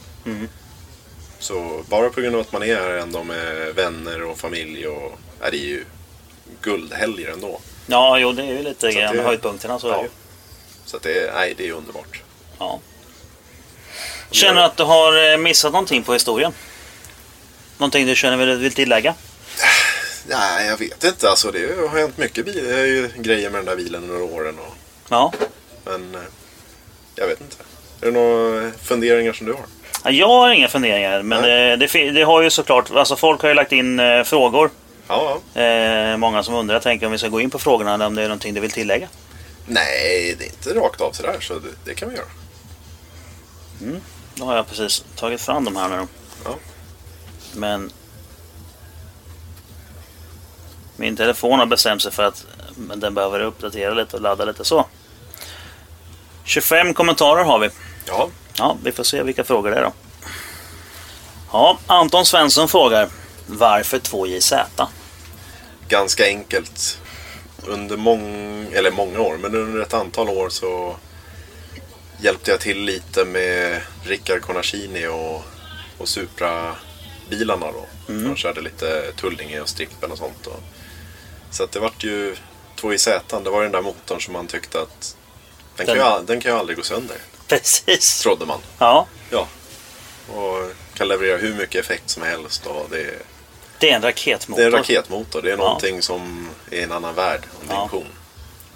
Så bara på grund av att man är här ändå med vänner och familj och, nej det är ju guldhelger ändå. Ja, jo, det är ju lite att grann det- höjdpunkterna så det Ja. ju. Så att det, är- nej det är underbart. Ja. Känner du att du har eh, missat någonting på historien? Någonting du känner vill, vill tillägga? Nej, jag vet inte. Alltså det har hänt mycket bil, grejer med den där bilen under åren. Och, Ja. men eh, jag vet inte. Är det några funderingar som du har? Ja, Jag har inga funderingar, men Nej. det, det, har ju såklart, alltså folk har ju lagt in eh, frågor. Ja, ja. Eh, många som undrar, tänker om vi ska gå in på frågorna eller om det är någonting du vill tillägga. Nej, det är inte rakt av sådär så det, det kan vi göra. Då har jag precis tagit fram de här nu. Ja. Men min telefon har bestämt sig för att den behöver uppdatera lite och ladda lite så. 25 kommentarer har vi. Ja, Ja, vi får se vilka frågor det är då. Ja, Anton Svensson frågar Varför 2JZ? ganska enkelt. Under mång, eller många år, men under ett antal år så hjälpte jag till lite med Rickard Conacini och, och Supra-bilarna då. De körde lite Tullinge och Strippen och sånt. Och, så att det vart ju 2JZ, det var den där motorn som man tyckte att den, kan, Den- ju, al- den kan ju aldrig gå sönder. Precis. Trodde man. Ja, Ja. och kan leverera hur mycket effekt som helst. Och det, är, Det är en raketmotor. det är en raketmotor. Det är någonting som är en annan värld Ja. dimension.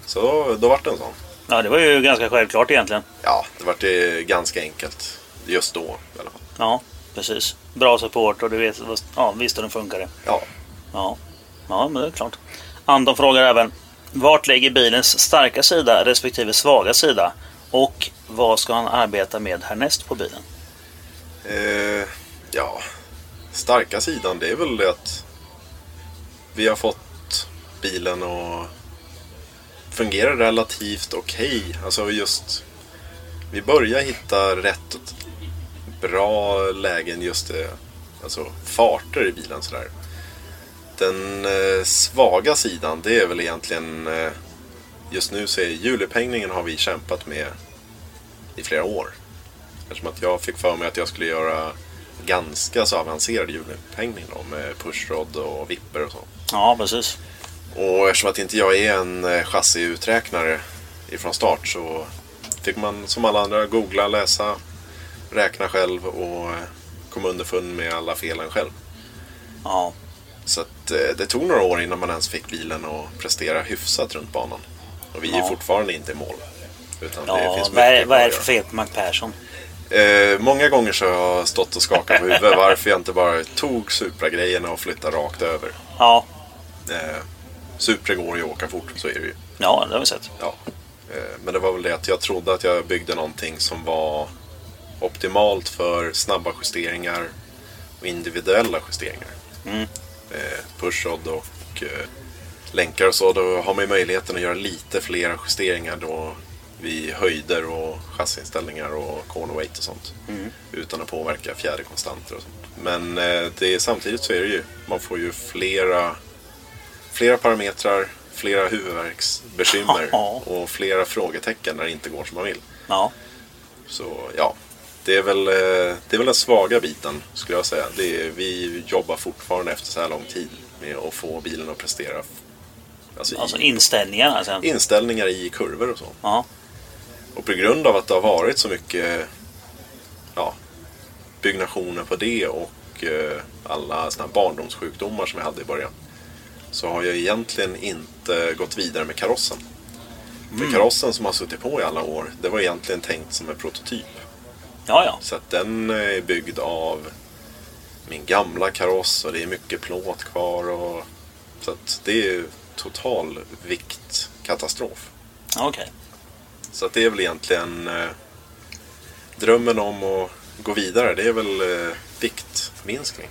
Så då vart det en sån. Ja, det var ju ganska självklart egentligen. Ja, det vart det ganska enkelt. Just då i alla fall. Ja, precis. Bra support och du vet, ja, visst hur den funkar. Ja, Ja. ja, men det är klart. Anton frågar även vart ligger bilens starka sida respektive svaga sida? Och vad ska han arbeta med härnäst på bilen? Eh, ja, starka sidan det är väl det att vi har fått bilen att fungera relativt okej. Alltså just, vi börjar hitta rätt bra lägen just det, alltså farter i bilen sådär. Den eh, svaga sidan det är väl egentligen eh, just nu så är hjulupphängningen har vi kämpat med i flera år. Eftersom att jag fick för mig att jag skulle göra ganska så avancerad hjulupphängning då med pushrod och vipper och så. Ja, precis. Och eftersom att inte jag är en eh, chassiuträknare ifrån start så fick man som alla andra googla, läsa, räkna själv och eh, komma underfund med alla felen själv. Ja, Så att eh, det tog några år innan man ens fick bilen att prestera hyfsat runt banan. Och vi är Ja. fortfarande inte i mål. Utan det ja finns vad, är, vad är det för fel på Mac Persson? Eh, många gånger så har jag stått och skakat på huvudet varför jag inte bara tog Supra-grejerna och flyttade rakt över. Ja, Eh, Supra går ju att åka fort, så är det ju. ja det har vi sett. Ja. Eh, men det var väl det att jag trodde att jag byggde någonting som var optimalt för snabba justeringar och individuella justeringar. Mm. Eh, pushrod och eh, länkar och så. Då har man ju möjligheten att göra lite fler justeringar då vid höjder och chassiinställningar och corner weight och sånt. Utan att påverka fjäderkonstanter och sånt. Men eh, det är, samtidigt så är det ju, man får ju flera, flera parametrar, flera huvudvärksbekymmer och flera frågetecken när det inte går som man vill. Ja, Så ja, det är väl, eh, det är väl den svaga biten skulle jag säga. Är, vi jobbar fortfarande efter så här lång tid med att få bilen att prestera. Alltså, alltså i, inställningarna alltså. sen. inställningar i kurvor och så. Ja, Och på grund av att det har varit så mycket ja, byggnationer på det och eh, alla såna barndomssjukdomar som jag hade i början. Så har jag egentligen inte gått vidare med karossen. För karossen som har suttit på i alla år, det var egentligen tänkt som en prototyp. Ja, ja. Så att den är byggd av min gamla kaross och det är mycket plåt kvar. Och, så att det är total viktkatastrof. Okej. Så att det är väl egentligen eh, drömmen om att gå vidare. Det är väl eh, viktminskning.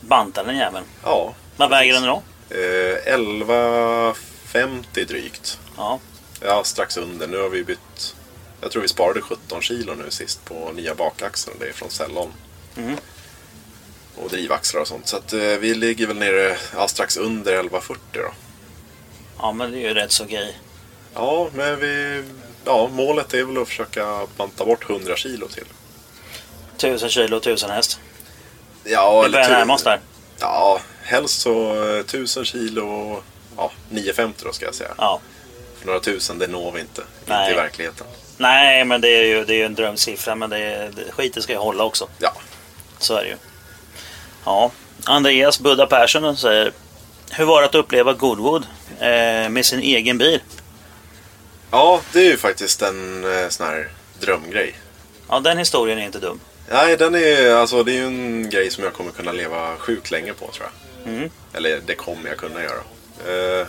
Banta den jäveln. Ja. Vad väger den då? Eh, 11,50 drygt. Ja, Ja, strax under. Nu har vi bytt. Jag tror vi sparade 17 kilo nu sist på nya bakaxeln. Det är från Cellon. Mm. Och drivaxlar och sånt. Så att eh, vi ligger väl nere ja, strax under 11,40 då. ja men det är ju rätt så okej. Ja, men vi... Ja, målet är väl att försöka banta bort 100 kilo till. 1000 kilo, 1000 häst. Ja, Vi börjar närma oss där. Ja, helst så eh, 1000 kilo. Ja, 950 då ska jag säga. Ja. För några tusen, det når vi inte. Nej. Inte i verkligheten. Nej, men det är ju, det är ju en drömsiffra. Men det är, det, skiten ska ju hålla också. Ja, Så är det ju. Ja. Andreas Buddha Persson säger Hur var det att uppleva Goodwood eh, med sin egen bil? ja det är ju faktiskt en eh, sån här drömgrej. Ja, den historien är inte dum. Nej, den är, alltså, det är ju en grej som jag kommer kunna leva sjukt länge på tror jag. Mm. Eller det kommer jag kunna göra. Eh,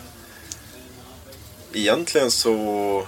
egentligen så...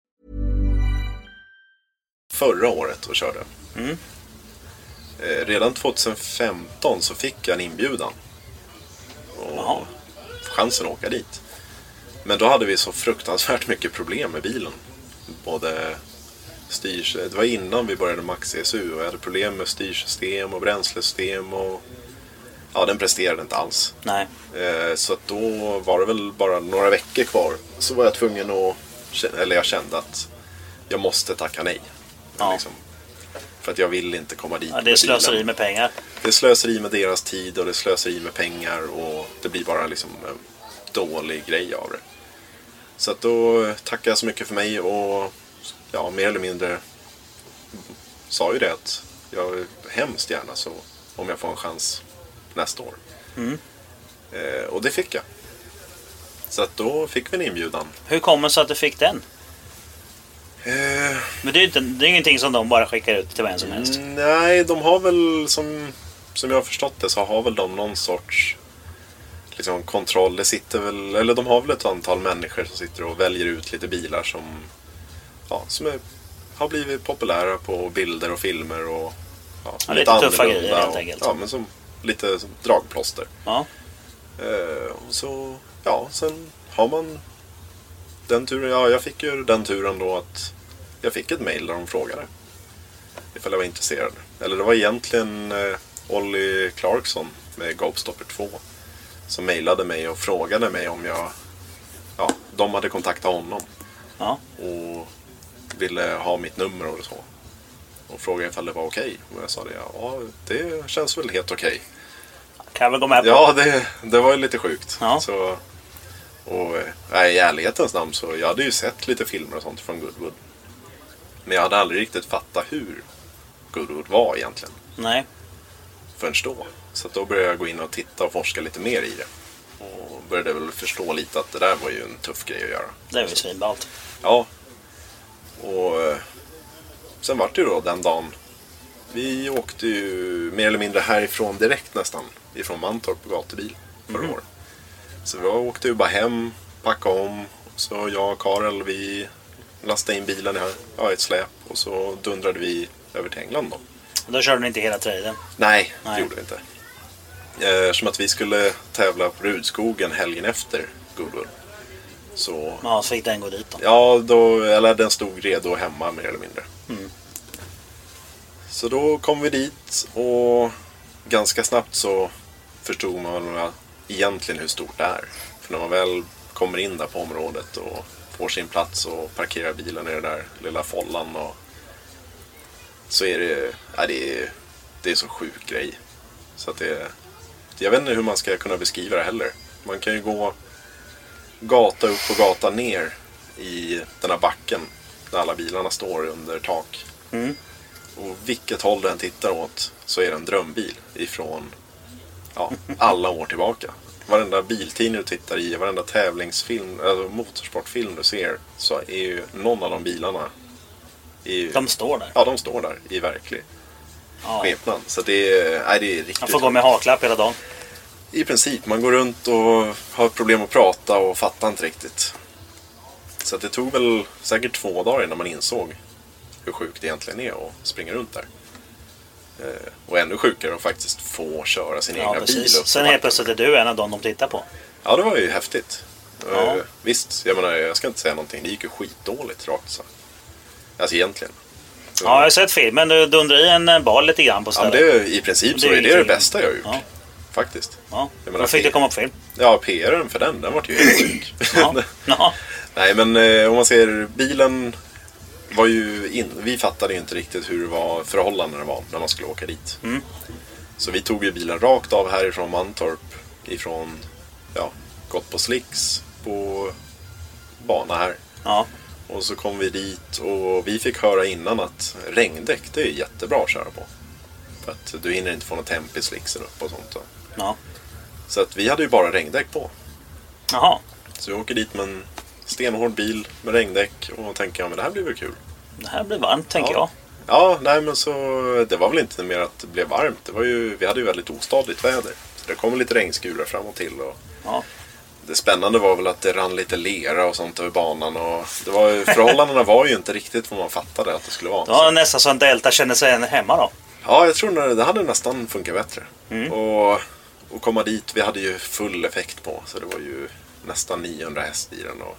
Förra året och körde. Eh, redan 2015 så fick jag en inbjudan. Och chansen att åka dit. Men då hade vi så fruktansvärt mycket problem med bilen. Både styrs... Det var innan vi började Max ESU och jag hade problem med styrsystem och bränslesystem och... Ja, den presterade inte alls. Nej. Eh, Så då var det väl bara några veckor kvar. Så var jag tvungen att... Eller jag kände att jag måste tacka nej. Ja. Liksom. För att jag vill inte komma dit Ja, det är med slöseri bilen. med pengar. Det är slöseri med deras tid och det är slöseri med pengar och det blir bara liksom en dålig grej av det. Så att då tackar jag så mycket för mig och ja, mer eller mindre sa ju det att jag hemskt gärna så om jag får en chans nästa år. Eh, och det fick jag. Så att då fick vi en inbjudan. Hur kommer det sig att du fick den? Eh, Men det är inte, det är ingenting som de bara skickar ut till vem som helst. Nej, de har väl som, som jag har förstått det så har väl de någon sorts liksom, kontroll. Det sitter väl, eller de har väl ett antal människor som sitter och väljer ut lite bilar som, ja, som är, har blivit populära på bilder och filmer och ja, Ja, lite tuffa annorlunda grejer helt och, enkelt. Ja, men som lite som dragplåster. Ja. Eh, och så, ja, sen har man den turen. Ja, jag fick ju den turen då att jag fick ett mail där de frågade ifall jag var intresserad. Eller det var egentligen eh, Olly Clarkson med Gopstopper 2 som mejlade mig och frågade mig om jag... Ja, de hade kontaktat honom Ja. och ville ha mitt nummer och så. Och frågade ifall det var okej. Och jag sa det, ja det känns väl helt okej. Kan jag väl gå med på. Ja, det, det var ju lite sjukt. Ja. Så, och äh, i ärlighetens namn så jag hade ju sett lite filmer och sånt från Goodwood. Men jag hade aldrig riktigt fattat hur Goodwood var egentligen. Nej. Förrän då. Så då började jag gå in och titta och forska lite mer i det. Och började väl förstå lite att det där var ju en tuff grej att göra. Det är väl svinballt. Ja. Och eh, sen vart det ju då den dagen. Vi åkte ju mer eller mindre härifrån direkt nästan. Ifrån Mantorp på gatubil förra året. Så vi åkte ju bara hem, packade om. Så jag och Karel vi lastade in bilen i ja, ett släp. Och så dundrade vi över till England då. Då körde ni inte hela traden. Nej, Nej. det gjorde vi inte. Eh, Eftersom att vi skulle tävla på Rudskogen helgen efter Goodwood. Så Ja, så fick den gå dit då. Ja, då, eller den stod redo hemma mer eller mindre. Så då kom vi dit och ganska snabbt så förstod man väl egentligen hur stort det är. För när man väl kommer in där på området och får sin plats och parkerar bilen i den där lilla follan och så är det, ja, det, är, det är så sjuk grej. Så att det, jag vet inte hur man ska kunna beskriva det heller. Man kan ju gå gata upp och gata ner i den här backen där alla bilarna står under tak. Och vilket håll den tittar åt så är det en drömbil ifrån ja, alla år tillbaka. Varenda biltidning du tittar i, varenda tävlingsfilm, alltså motorsportfilm du ser så är ju någon av de bilarna ju, De står där. Ja, de står där i verklig Ja. skepnad. Så det är, nej, det är riktigt Man får gå med haklapp hela dagen. i princip. Man går runt och har problem att prata och fattar inte riktigt. Så det tog väl säkert två dagar innan man insåg hur sjukt det egentligen är att springa runt där. Eh, Och ännu sjukare att faktiskt få köra sin Ja, egna bil upp Sen helt plötsligt är du en av dem de tittar på. Ja, det var ju häftigt. Ja. Eh, Visst, jag menar, jag ska inte säga någonting. Det gick ju skitdåligt rakt så. Alltså egentligen. Så- Ja, jag har sett filmen. Du dundrar i en eh, bal lite grann på Ja, stället. det är, I princip så Det är är det det bästa jag har gjort. Ja. Faktiskt. Ja. Jag menar, Då fick det komma på film. Ja, PR'n för den, den vart ju helt sjuk. Ja. ja. Nej, men eh, om man ser bilen var ju in, vi fattade ju inte riktigt hur det var, förhållandena var när man skulle åka dit. Mm. Så vi tog ju bilen rakt av härifrån Mantorp ifrån, ja, gått på slicks på bana här. Ja. Och så kom vi dit och vi fick höra innan att regndäck, det är jättebra att köra på. För att du hinner inte få något temp i slicksen upp och sånt. Ja. Så att vi hade ju bara regndäck på. Jaha. Så vi åker dit med en stenhård bil med regndäck och tänker ja men det här blir väl kul. Det här blir varmt tänker jag. Ja, nej men så det var väl inte mer att det blev varmt. Det var ju, vi hade ju väldigt ostadigt väder. Så det kom lite regnskurar fram och till. Och Ja. det spännande var väl att det rann lite lera och sånt över banan. Och det var, ju- förhållandena var ju inte riktigt vad man fattade att det skulle vara. Det var nästan så att Delta kände sig hemma då. Ja, jag tror att det hade nästan funkat bättre. Mm. Och, och komma dit, vi hade ju full effekt på. Så det var ju nästan 900 häst i den. Och...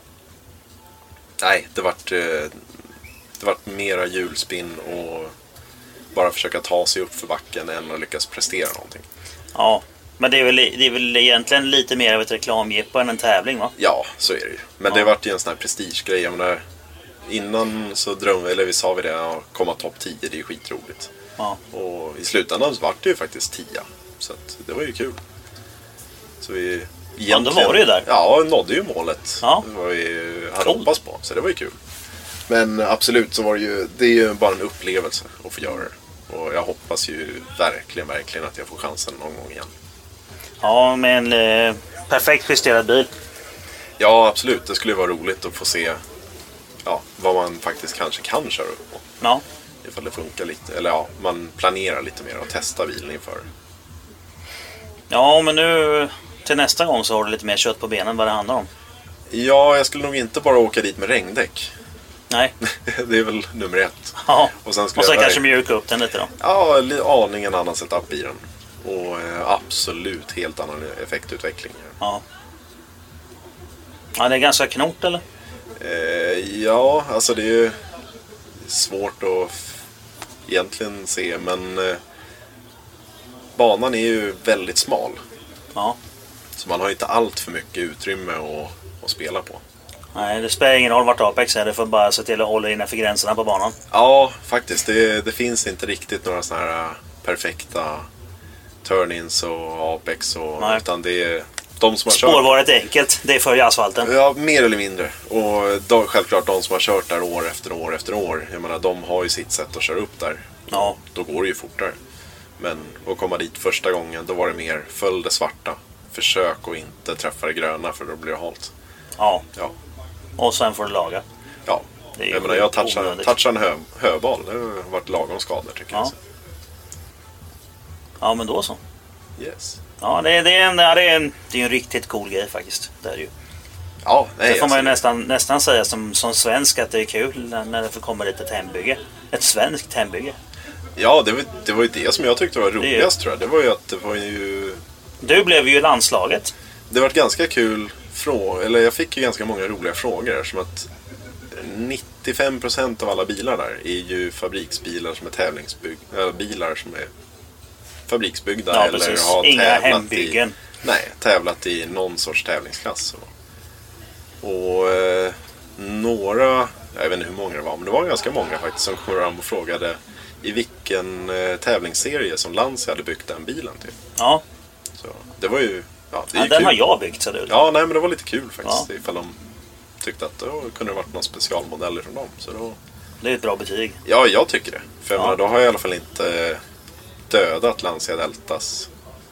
Nej, det vart, eh, det vart mera hjulspinn och bara försöka ta sig upp för backen än att lyckas prestera någonting. Ja. Men det är väl, det är väl egentligen lite mer av ett reklamjippo än en tävling va? Ja, så är det ju. Men Ja. det vart ju en sån här prestigegrej. Jag menar, innan så drömde eller vi sa vi det, ja, komma topp 10, det är ju skitroligt. Ja. Och i slutändan så vart det ju faktiskt 10. Så att det var ju kul. Så vi Ja, då var ju där. Ja, nådde ju målet. Ja. Det var vi hade hoppats på. Så det var ju kul. Men absolut så var det ju, det är ju bara en upplevelse att få göra det. Och jag hoppas ju verkligen, verkligen att jag får chansen någon gång igen. Ja, med en eh, perfekt justerad bil. Ja, absolut. Det skulle vara roligt att få se ja, vad man faktiskt kanske kan köra upp på. Ja. Ifall det funkar lite. Eller ja, man planerar lite mer och testar bilen inför. Ja, men nu till nästa gång så har du lite mer kött på benen vad det handlar om. Ja, jag skulle nog inte bara åka dit med regndäck. Nej. det är väl nummer ett. Ja. Och sen, Och sen jag kanske mjuka upp den lite då. Ja, aningen annan setup i den. Och eh, absolut helt annan effektutveckling. Ja. Ja, det är ganska knort eller? Eh, ja, alltså det är ju svårt att egentligen se, men eh, banan är ju väldigt smal. Ja. Så man har inte allt för mycket utrymme att, att spela på. Nej, det spelar ingen roll vart Apex är. Du får bara se till att hålla innanför gränserna på banan. Ja, faktiskt. Det, det finns inte riktigt några sådana här äh, perfekta turn-ins och apex. Och, Nej. utan det är de som har kört. Spårvaret är enkelt. Det i asfalten. Ja, mer eller mindre. Och då, självklart de som har kört där år efter år efter år. Jag menar, de har ju sitt sätt att köra upp där. Ja. Då går det ju fortare. Men att komma dit första gången, då var det mer följ det svarta. Försök att inte träffa det gröna för då blir det halt. Ja. Ja. Och sen får du laga. Ja. Det är ju Jag menar, jag touchade, touchade en hö, höbal. Det har varit lagom skador tycker Ja. Ja, men då så. jag. Yes. Ja, det, är- det, är en, det, är en, det är en riktigt cool grej faktiskt. Det är ju. Ja, nej. det får man ju alltså, nästan, nästan säga som, som svensk att det är kul när, det får komma lite hembygge. Ett svenskt hembygge. Ja, det var, det var ju det som jag tyckte var roligast tror jag. Det var ju att det var ju... Du blev ju landslaget. Det var ett ganska kul fråga, eller jag fick ju ganska många roliga frågor. Som att 95% av alla bilar där är ju fabriksbilar som är tävlingsbyggda. Bilar som är fabriksbyggda Ja, eller precis. har Inga tävlat hembyggen. i... Nej, tävlat i någon sorts tävlingsklass. Och, och eh, några, jag vet inte hur många det var, men det var ganska många faktiskt som kom fram och frågade i vilken eh, tävlingsserie som Lancia hade byggt den bilen till. Ja, Så det var ju... Ja, det ja den kul. har jag byggt det ut. Ja, nej men det var lite kul faktiskt. Ja. Ifall de tyckte att det kunde varit någon specialmodell från dem. Så då, Det är ett bra betyg. ja, jag tycker det. För Ja. menar, då har jag i alla fall inte dödat Lancia Deltas,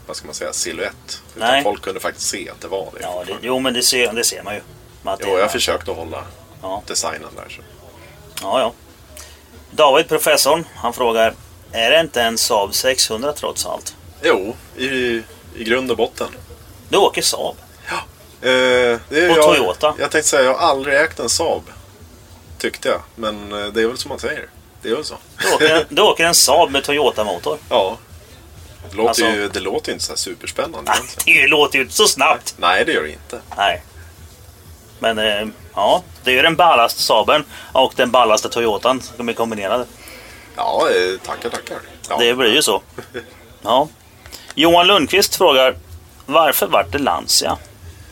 vad ska man säga, silhuett. Utan Nej. folk kunde faktiskt se att det var det. Ja, det, jo, men det ser, det ser man ju. Att Jo, jag försökte hålla Ja. designen där. Så. Ja, ja. David, professorn, han frågar Är det inte en Saab 600 trots allt? Jo, i, i grund och botten. Du åker Saab. Eh, det är Och jag, Toyota. Jag tänkte säga, jag har aldrig ägt en Saab. Tyckte jag. Men eh, det är väl som man säger. Det är väl så. Du åker, du åker en Saab med Toyota-motor. Ja. Det låter, Alltså- ju, det låter ju inte så superspännande egentligen. Det låter ju inte så snabbt. Nej, det gör det inte. Nej. Men eh, ja, det är ju den ballaste Saaben och den ballaste Toyotan som är kombinerade. Ja, eh, tackar, tackar. Ja. Det blir ju så. Ja. Johan Lundqvist frågar Varför vart det Lancia?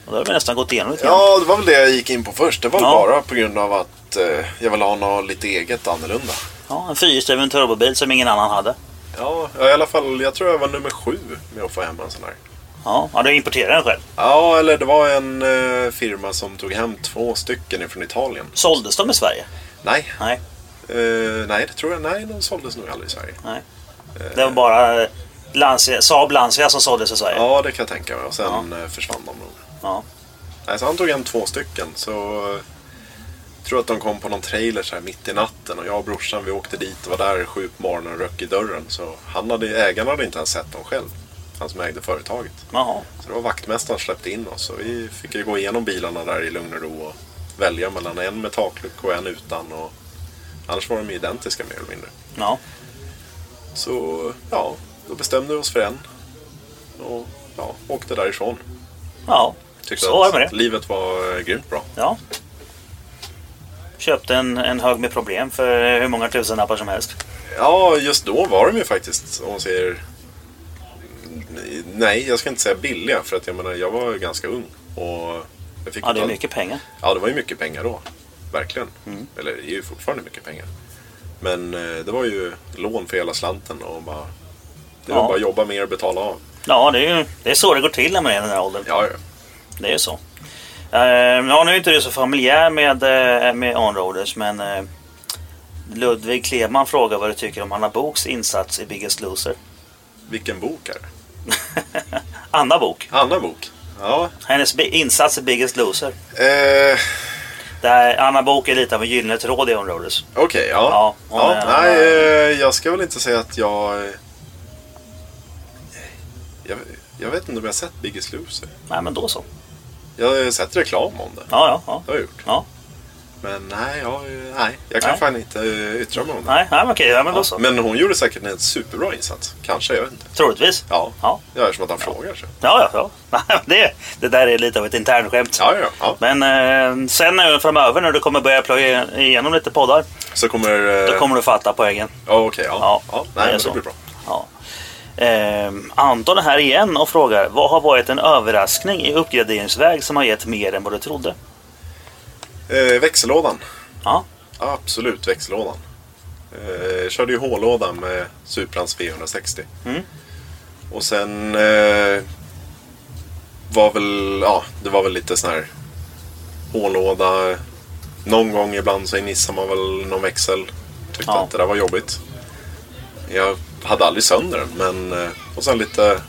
Och då har vi nästan gått igenom lite. Ja, det var väl det jag gick in på först. Det var Ja. bara på grund av att eh, jag ville ha något lite eget annorlunda. Ja, en fyrhjulsdriven turbobil som ingen annan hade. Ja, i alla fall, jag tror jag var nummer sju med att få hem en sån här. Ja, ja du importerade den själv. Ja, eller det var en eh, firma som tog hem två stycken från Italien. Såldes de i Sverige? Nej. Nej. Eh, nej, det tror jag. Nej, de såldes nog aldrig i Sverige. Nej. Det var bara eh, Lancia, Saab Lancia som såldes i Sverige. Ja, det kan jag tänka mig. Och sen eh, försvann de nog. Ja. Nej, så han tog hem två stycken. Så eh, jag tror att de kom på någon trailer så här mitt i natten. Och jag och brorsan vi åkte dit och var där sju på morgonen och röck i dörren. Så han hade, ägaren hade inte ens sett dem själv. Han som ägde företaget. Jaha. Så det var vaktmästaren som släppte in oss. Och vi fick ju gå igenom bilarna där i lugn och ro. Och välja mellan en med taklucka och en utan. Och annars var de identiska mer eller mindre. Ja. Så ja, då bestämde vi oss för en. Och ja, åkte därifrån. Ja. Tyckte Så var det med det. livet var eh, grymt bra. Ja. Köpte en, en hög med problem för hur många tusenlappar som helst. Ja, just då var de ju faktiskt, om man säger... Nej, jag ska inte säga billiga. För att jag menar, jag var ganska ung. Och jag fick Ja, det är mycket pengar. Ja, det var ju mycket pengar då. Verkligen. Mm. Eller det är ju fortfarande mycket pengar. Men eh, det var ju lån för hela slanten och bara... Det var Ja. bara att jobba mer och betala av. Ja, det är det är så det går till när man är i den här åldern. Ja, ja. Det är så. Uh, ja, nu är inte du så familjär med, eh, med onroaders, men eh, Ludvig Kleman frågar vad du tycker om Anna Boks insats i Biggest Loser. Vilken bok är det? Anna Bok. Anna bok? Ja. Hennes insats i Biggest Loser. Eh, Där Anna Bok är lite av en gyllene tråd i onroaders. Okej, ja. Ja, ja, hon är- nej, jag ska väl inte säga att jag... eh, Jag, jag vet inte om jag har sett Biggest Loser. Nej, men då så. Jag har sett reklam om det. Ja, ja, ja. Det har jag gjort. Ja. Men nej, jag, nej, jag kan Nej. fan inte eh, yttra mig om det. Nej, nej men okej, ja, men då så. Men hon gjorde säkert en superbra insats. Kanske, jag vet inte. Troligtvis. Ja, Ja. ja eftersom att han frågar så. Ja, ja, ja. Det, det där är lite av ett internskämt. Ja, ja, ja. Men eh, sen nu framöver när du kommer börja plöja igenom lite poddar. Så kommer... eh, Då kommer du fatta poängen. Ja, okej, ja. Ja, ja. det nej, är men så. det blir bra. Ja. Eh, Anton är här igen och frågar vad har varit en överraskning i uppgraderingsväg som har gett mer än vad du trodde? Eh, växellådan. Ja. Absolut växellådan. Eh, körde ju H-låda med Suprans V160. Mm. Och sen eh, var väl, ja, det var väl lite sån här H-låda. Någon gång ibland så missar man väl någon växel. Tyckte Ja. att det där var jobbigt. Jag hade aldrig sönder den, men eh, och sen lite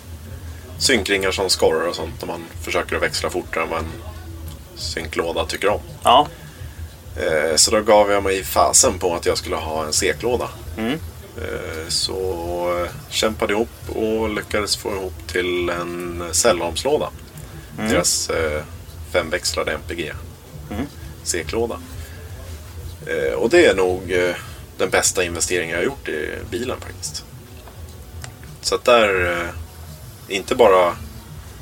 synkringar som skorrar och sånt när man försöker att växla fortare än vad en synklåda tycker om. Ja. Eh, Så då gav jag mig fasen på att jag skulle ha en seklåda. Mm. Eh, Så kämpade ihop och lyckades få ihop till en Cellholmslåda. Mm. Deras femväxlade MPG Mm. seklåda. Och det är nog den bästa investeringen jag har gjort i bilen faktiskt. Så att där, eh, inte bara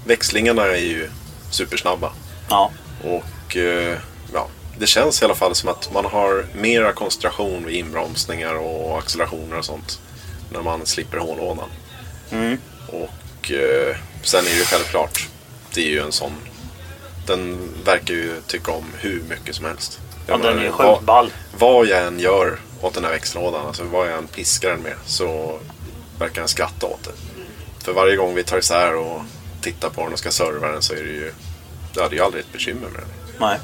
växlingarna är ju supersnabba. Ja. Och eh, ja, det känns i alla fall som att man har mera koncentration vid inbromsningar och accelerationer och sånt. När man slipper hållådan. Mm. Och eh, sen är det ju självklart, det är ju en sån. Den verkar ju tycka om hur mycket som helst. Ja, den är ju sjukt ball. Vad jag än gör åt den här växellådan, alltså vad jag än piskar den med, så verkar den skratta åt det. För varje gång vi tar isär och tittar på den och ska serva den så är det ju, det är ju aldrig ett bekymmer med den. Nej.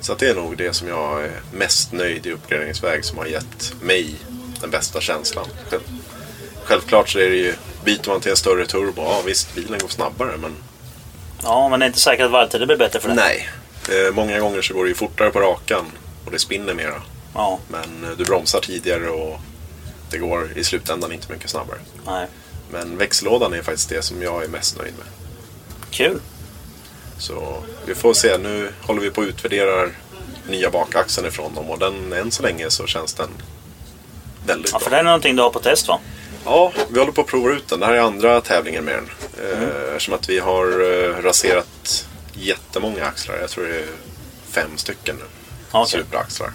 Så det är nog det som jag är mest nöjd i uppgraderingsväg som har gett mig den bästa känslan. Själv- Självklart så är det ju, byter man till en större turbo, ja visst bilen går snabbare men Ja, men det är inte säkert att varvtiden blir bättre för det. nej. Eh, många gånger så går det ju fortare på rakan och det spinner mera. Ja. Men eh, du bromsar tidigare och det går i slutändan inte mycket snabbare. Nej. Men växellådan är faktiskt det som jag är mest nöjd med. Kul. Så vi får se. Nu håller vi på att utvärdera nya bakaxeln ifrån dem och den, än så länge så känns den väldigt Ja, bra. för det är någonting du har på test va? Ja, vi håller på att prova ut den. Det här är andra tävlingen med den. Mm. Eh, Eftersom att vi har eh, raserat jättemånga axlar. Jag tror det är fem stycken nu. Okej. Superaxlar.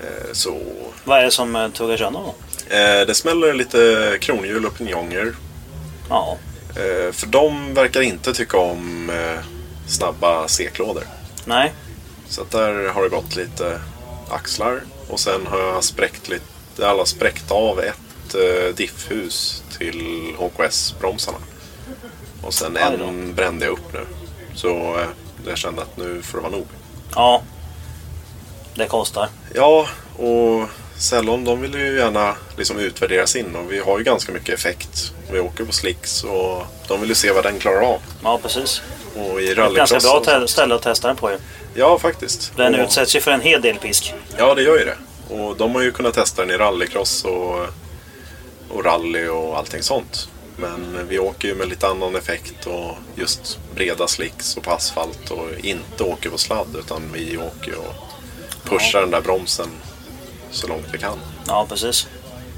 Eh, Så Vad är det som eh, tuggar sönder då? eh, det smäller lite kronhjul och pinjonger. Ja. För de verkar inte tycka om snabba seklådor. Nej. Så där har det gått lite axlar. Och sen har jag spräckt lite, alla spräckt av ett diffhus till HKS-bromsarna. Och sen en brände jag upp nu. Så jag kände att nu får det vara nog. Ja. Det kostar. Ja, och Cellon de vill ju gärna liksom utvärdera sin och vi har ju ganska mycket effekt. Vi åker på slicks och de vill ju se vad den klarar av. Ja, precis. Och i Ett ganska bra ställe att testa den på ju. Ja, faktiskt. Den och, utsätts ju för en hel del pisk. Ja, det gör ju det. Och de har ju kunnat testa den i rallycross och, och rally och allting sånt. Men vi åker ju med lite annan effekt och just breda slicks och på asfalt och inte åker på sladd utan vi åker och pushar den där bromsen så långt vi kan. Ja, precis.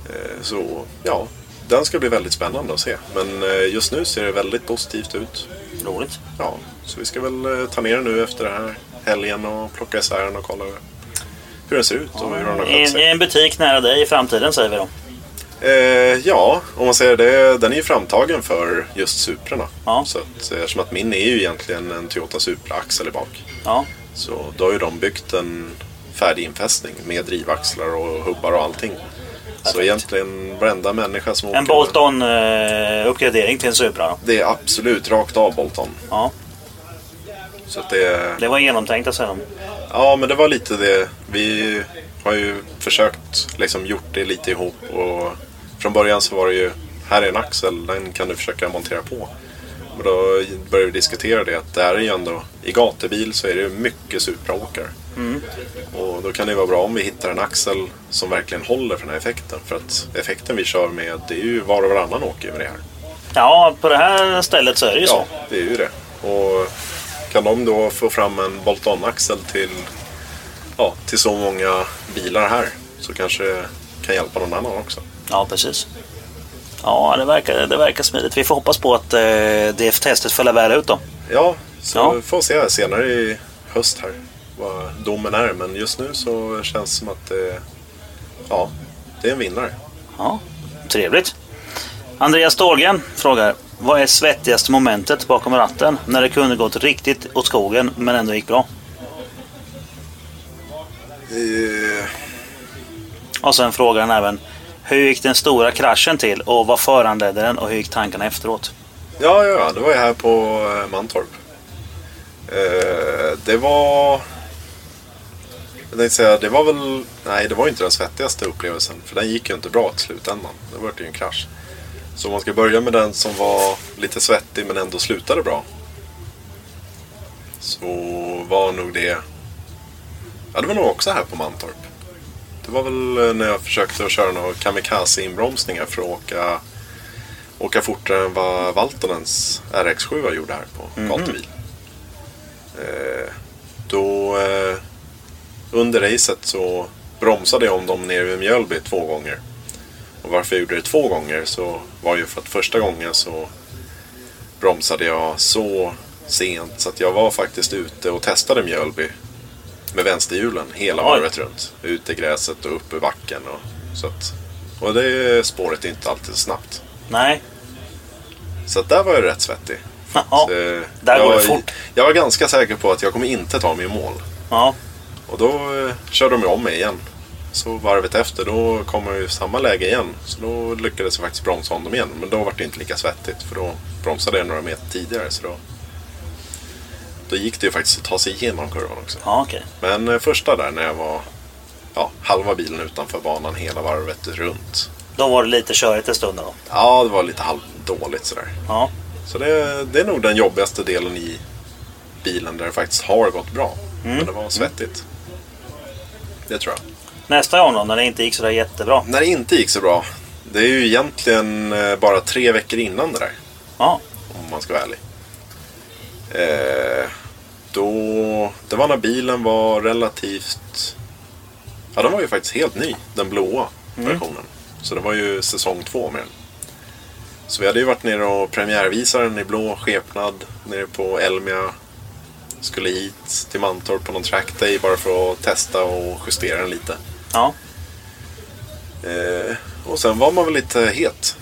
Eh, Så ja, den ska bli väldigt spännande att se. Men eh, just nu ser det väldigt positivt ut. Roligt. Ja, så vi ska väl eh, ta ner den nu efter den här helgen och plocka isär den och kolla hur den ser ut och hur den har skött en, sig. I en butik nära dig i framtiden säger vi då. Eh, ja, om man säger det, den är ju framtagen för just Suprorna. Ja. Så att, eftersom att min är ju egentligen en Toyota Supra axel i bak. Ja. Så då har ju de byggt en färdig infästning med drivaxlar och hubbar och allting. Så egentligen varenda människa som En åker... Bolton eh, till en Supra. Det är absolut rakt av Bolton. Ja. Så att det... Det var genomtänkt att säga. Ja, men det var lite det. Vi har ju försökt liksom gjort det lite ihop och från början så var det ju här är en axel, den kan du försöka montera på. Och då började vi diskutera det att det här är ju ändå, i gatubil så är det ju mycket Supra-åkare. Mm. Och då kan det vara bra om vi hittar en axel som verkligen håller för den här effekten. För att effekten vi kör med, det är ju var och varannan åker med det här. Ja, på det här stället så är det ju så. Ja, det är ju det. Och kan de då få fram en Bolton-axel till, ja, till så många bilar här så kanske det kan hjälpa någon annan också. Ja, precis. Ja, det verkar, det verkar smidigt. Vi får hoppas på att eh, det testet följer väl ut då. Ja, så Ja. vi får se senare i höst här vad domen är. Men just nu så känns det som att det, ja, det är en vinnare. Ja, trevligt. Andreas Ståhlgren frågar. Vad är svettigaste momentet bakom ratten när det kunde gått riktigt åt skogen men ändå gick bra? Eh, Och sen frågar han även. Hur gick den stora kraschen till och vad föranledde den och hur gick tankarna efteråt? Ja, ja, det var ju här på Mantorp. Eh, det var... Jag tänkte säga, det var väl... Nej, det var ju inte den svettigaste upplevelsen. För den gick ju inte bra till slutändan. Det var ju en krasch. Så om man ska börja med den som var lite svettig men ändå slutade bra. Så var nog det... Ja, det var nog också här på Mantorp. Det var väl eh, när jag försökte att köra några kamikaze-inbromsningar för att åka åka fortare än vad Valtonens RX7 gjorde här på Mhm. gatubil. Eh, då eh, under racet så bromsade jag om dem nere vid Mjölby två gånger. Och varför jag gjorde det två gånger så var ju för att första gången så bromsade jag så sent så att jag var faktiskt ute och testade Mjölby med vänsterhjulen hela varvet runt. Ut i gräset och upp i backen. Och, så att, och det spåret är inte alltid snabbt. Nej. Så att där var jag rätt svettig. Ja, Så, där jag, går det fort. Jag var ganska säker på att jag kommer inte ta mig i mål. Ja. Och då eh, körde de om mig igen. Så varvet efter då kom jag ju samma läge igen. Så då lyckades jag faktiskt bromsa om dem igen. Men då var det inte lika svettigt. För då bromsade jag några meter tidigare. Så då, då gick det ju faktiskt att ta sig igenom kurvan också. Ja, okej. Men eh, första där när jag var ja, halva bilen utanför banan hela varvet runt. Då var det lite körigt en stund då. Ja, det var lite halvdåligt sådär. Ja. Så det, det är nog den jobbigaste delen i bilen där det faktiskt har gått bra. Mm. Men det var svettigt. Det tror jag. Nästa gång då, när det inte gick sådär jättebra. När det inte gick så bra. Det är ju egentligen eh, bara tre veckor innan det där. Ja. Om man ska vara ärlig. Eh, då, det var när bilen var relativt... Ja, den var ju faktiskt helt ny. Den blåa Mm. versionen. Så det var ju säsong två med den. Så vi hade ju varit nere och premiärvisat den i blå skepnad nere på Elmia. Skulle hit till Mantorp på någon trackday bara för att testa och justera den lite. Ja. Eh, och sen var man väl lite het.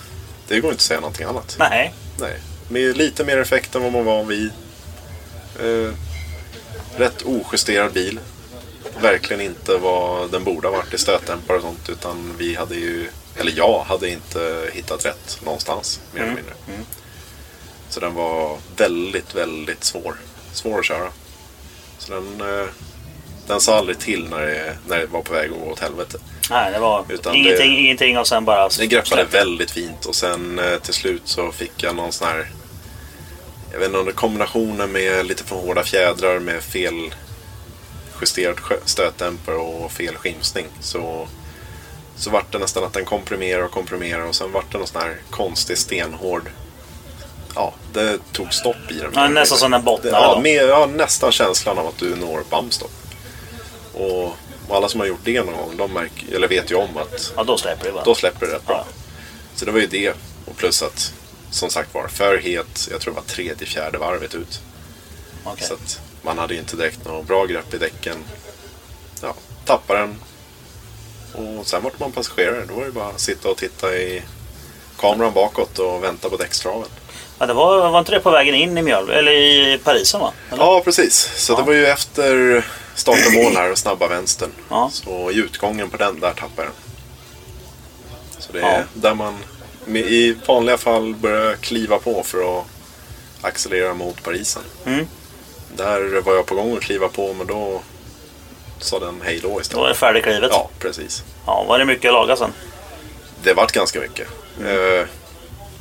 Det går inte att säga någonting annat. Nej. Nej. Med lite mer effekt än vad man var vid. Eh, rätt ojusterad bil. Verkligen inte vad den borde ha varit i stötdämpare och sånt. Utan vi hade ju, eller jag hade inte hittat rätt någonstans. Mer eller Mm. mindre. Så den var väldigt, väldigt svår. Svår att köra. Så den, eh, den sa aldrig till när det, när det var på väg att gå åt helvete. Nej, det var Utan ingenting, det- ingenting och sen bara... Det greppade väldigt fint och sen eh, till slut så fick jag någon sån här... Jag vet inte om det kombinationen med lite för hårda fjädrar med fel justerad stötdämpare och fel skimsning. Så, så vart det nästan att den komprimerade och komprimerade och sen vart det någon sån här konstig stenhård... Ja, det tog stopp i den. Ja, nästan som den bottnade Ja, med, ja, nästan känslan av att du når bumpstopp. Och, och alla som har gjort det någon gång, de märker, eller vet ju om att Ja, då släpper det bara. då släpper det rätt bra. Så det var ju det. Och plus att, som sagt var, för het, jag tror det var tredje, fjärde varvet ut. Okej. Så att man hade ju inte direkt något bra grepp i däcken. Ja, tappade den. Och sen vart man passagerare. Då var det bara att sitta och titta i kameran bakåt och vänta på däckstraven. Ja, det var, var inte det på vägen in i Mjölby, eller i Parisen va? Eller? Ja, precis. Så det var ju efter start och mål här och snabba vänstern. Ja. Så i utgången på den, där tappade jag den. Så det är Ja. där man i vanliga fall börjar kliva på för att accelerera mot Parisen. Mm. Där var jag på gång att kliva på men då sa den hej då Då istället. var det färdigklivet. Ja, precis. Ja, var det mycket att laga sen? Det vart ganska mycket. Eh,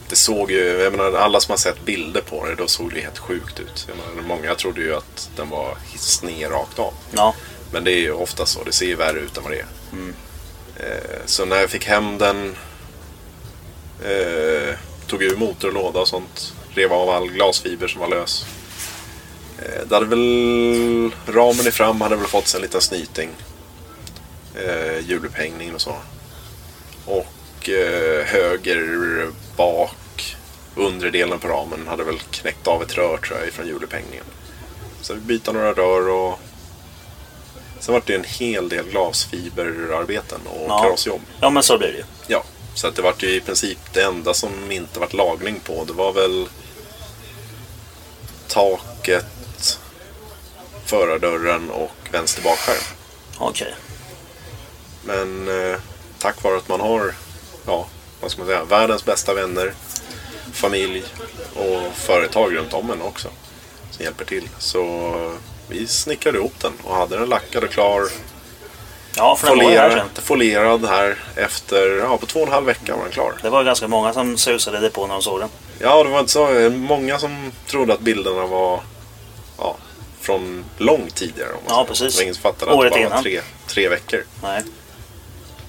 Det såg ju, jag menar alla som har sett bilder på det, då såg det helt sjukt ut. Jag menar, många trodde ju att den var sned rakt av. Ja. Men det är ju ofta så, det ser ju värre ut än vad det är. Mm. Eh, Så när jag fick hem den, eh, tog ur motor och låda och sånt, rev av all glasfiber som var lös. Eh, det hade väl, ramen i fram hade väl fått sig en liten snyting. Eh, hjulupphängning och så. Och eh, höger bak, undre delen på ramen hade väl knäckt av ett rör tror jag från hjulupphängningen. Så vi byta några rör och Sen var det en hel del glasfiberarbeten och Ja. krossjobb. Ja, men så blir det ju. Ja, så att det var ju i princip det enda som inte varit lagning på. Det var väl taket, förardörren och vänster bakskärm. Okej. Men eh, tack vare att man har, ja, vad ska man säga, världens bästa vänner, familj och företag runt om en också som hjälper till. Så vi snickrade ihop den och hade den lackad och klar. Ja, för var ju här Folierad, sen. folierad här efter, ja på två och en halv vecka var den klar. Det var ganska många som susade det på när de såg den. Ja, det var inte så många som trodde att bilderna var ja, från långt tidigare. Om man Ja, precis. Var ingen fattade att Året det bara var innan. tre, tre veckor. Nej.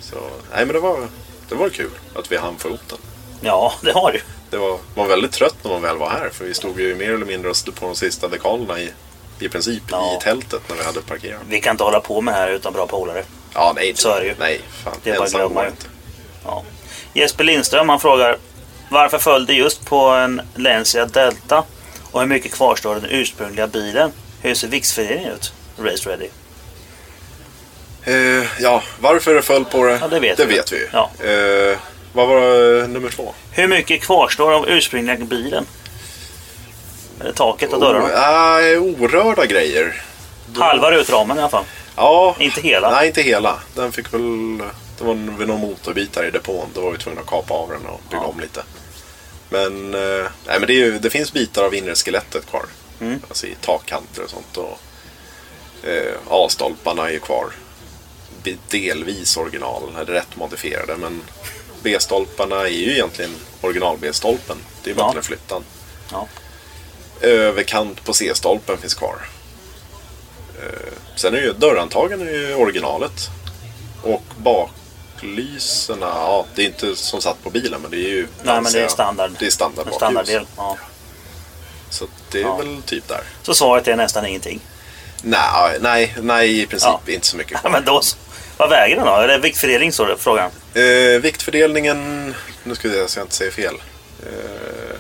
Så, nej men det var, det var kul att vi hann få ihop den. Ja, det har du. Det var, var väldigt trött när man väl var här för vi stod ju mer eller mindre och på de sista dekalerna i, i princip Ja. i tältet när vi hade parkerat. Vi kan inte hålla på med det här utan bra polare. Ja, nej. Så är det ju. Nej, fan. Det är bara ensam inte. Ja. Jesper Lindström han frågar varför föll det just på en Lancia Delta och hur mycket kvarstår den ursprungliga bilen? Hur ser viktfördelningen ut? Race Ready. Eh, ja, varför det föll på det, Ja, det vet det vi. vet vi ju. Ja. Eh, vad var eh, nummer två? Hur mycket kvarstår av ursprungliga bilen? Eller taket och dörrarna? Oh, äh, orörda grejer. Halva rutramen i alla fall. Ja. Inte hela. Nej, inte hela. Den fick väl... Det var väl någon motorbitar i depån. Då var vi tvungna att kapa av den och bygga Ja. om lite. Men, eh, nej, men det, ju, det finns bitar av inre skelettet kvar. Mm. Alltså i takkanter och sånt. Och, eh, A-stolparna är ju kvar. Delvis original, eller rätt modifierade. Men B-stolparna är ju egentligen original B-stolpen. Det är bara Ja. att den är flyttad. Ja. Överkant på C-stolpen finns kvar. Eh, Sen är ju dörrhandtagen är ju originalet. Och baklyserna, ja det är inte som satt på bilen men det är ju... Nej, men det är standard. Det är standard standarddel. Ja. Så det är Ja. väl typ där. Så svaret är nästan ingenting. Nej, nej, nej i princip Ja. inte så mycket men då, så. Vad väger den då? Är det viktfördelning det frågan? Eh, viktfördelningen, nu ska vi se så jag inte säger fel. Eh,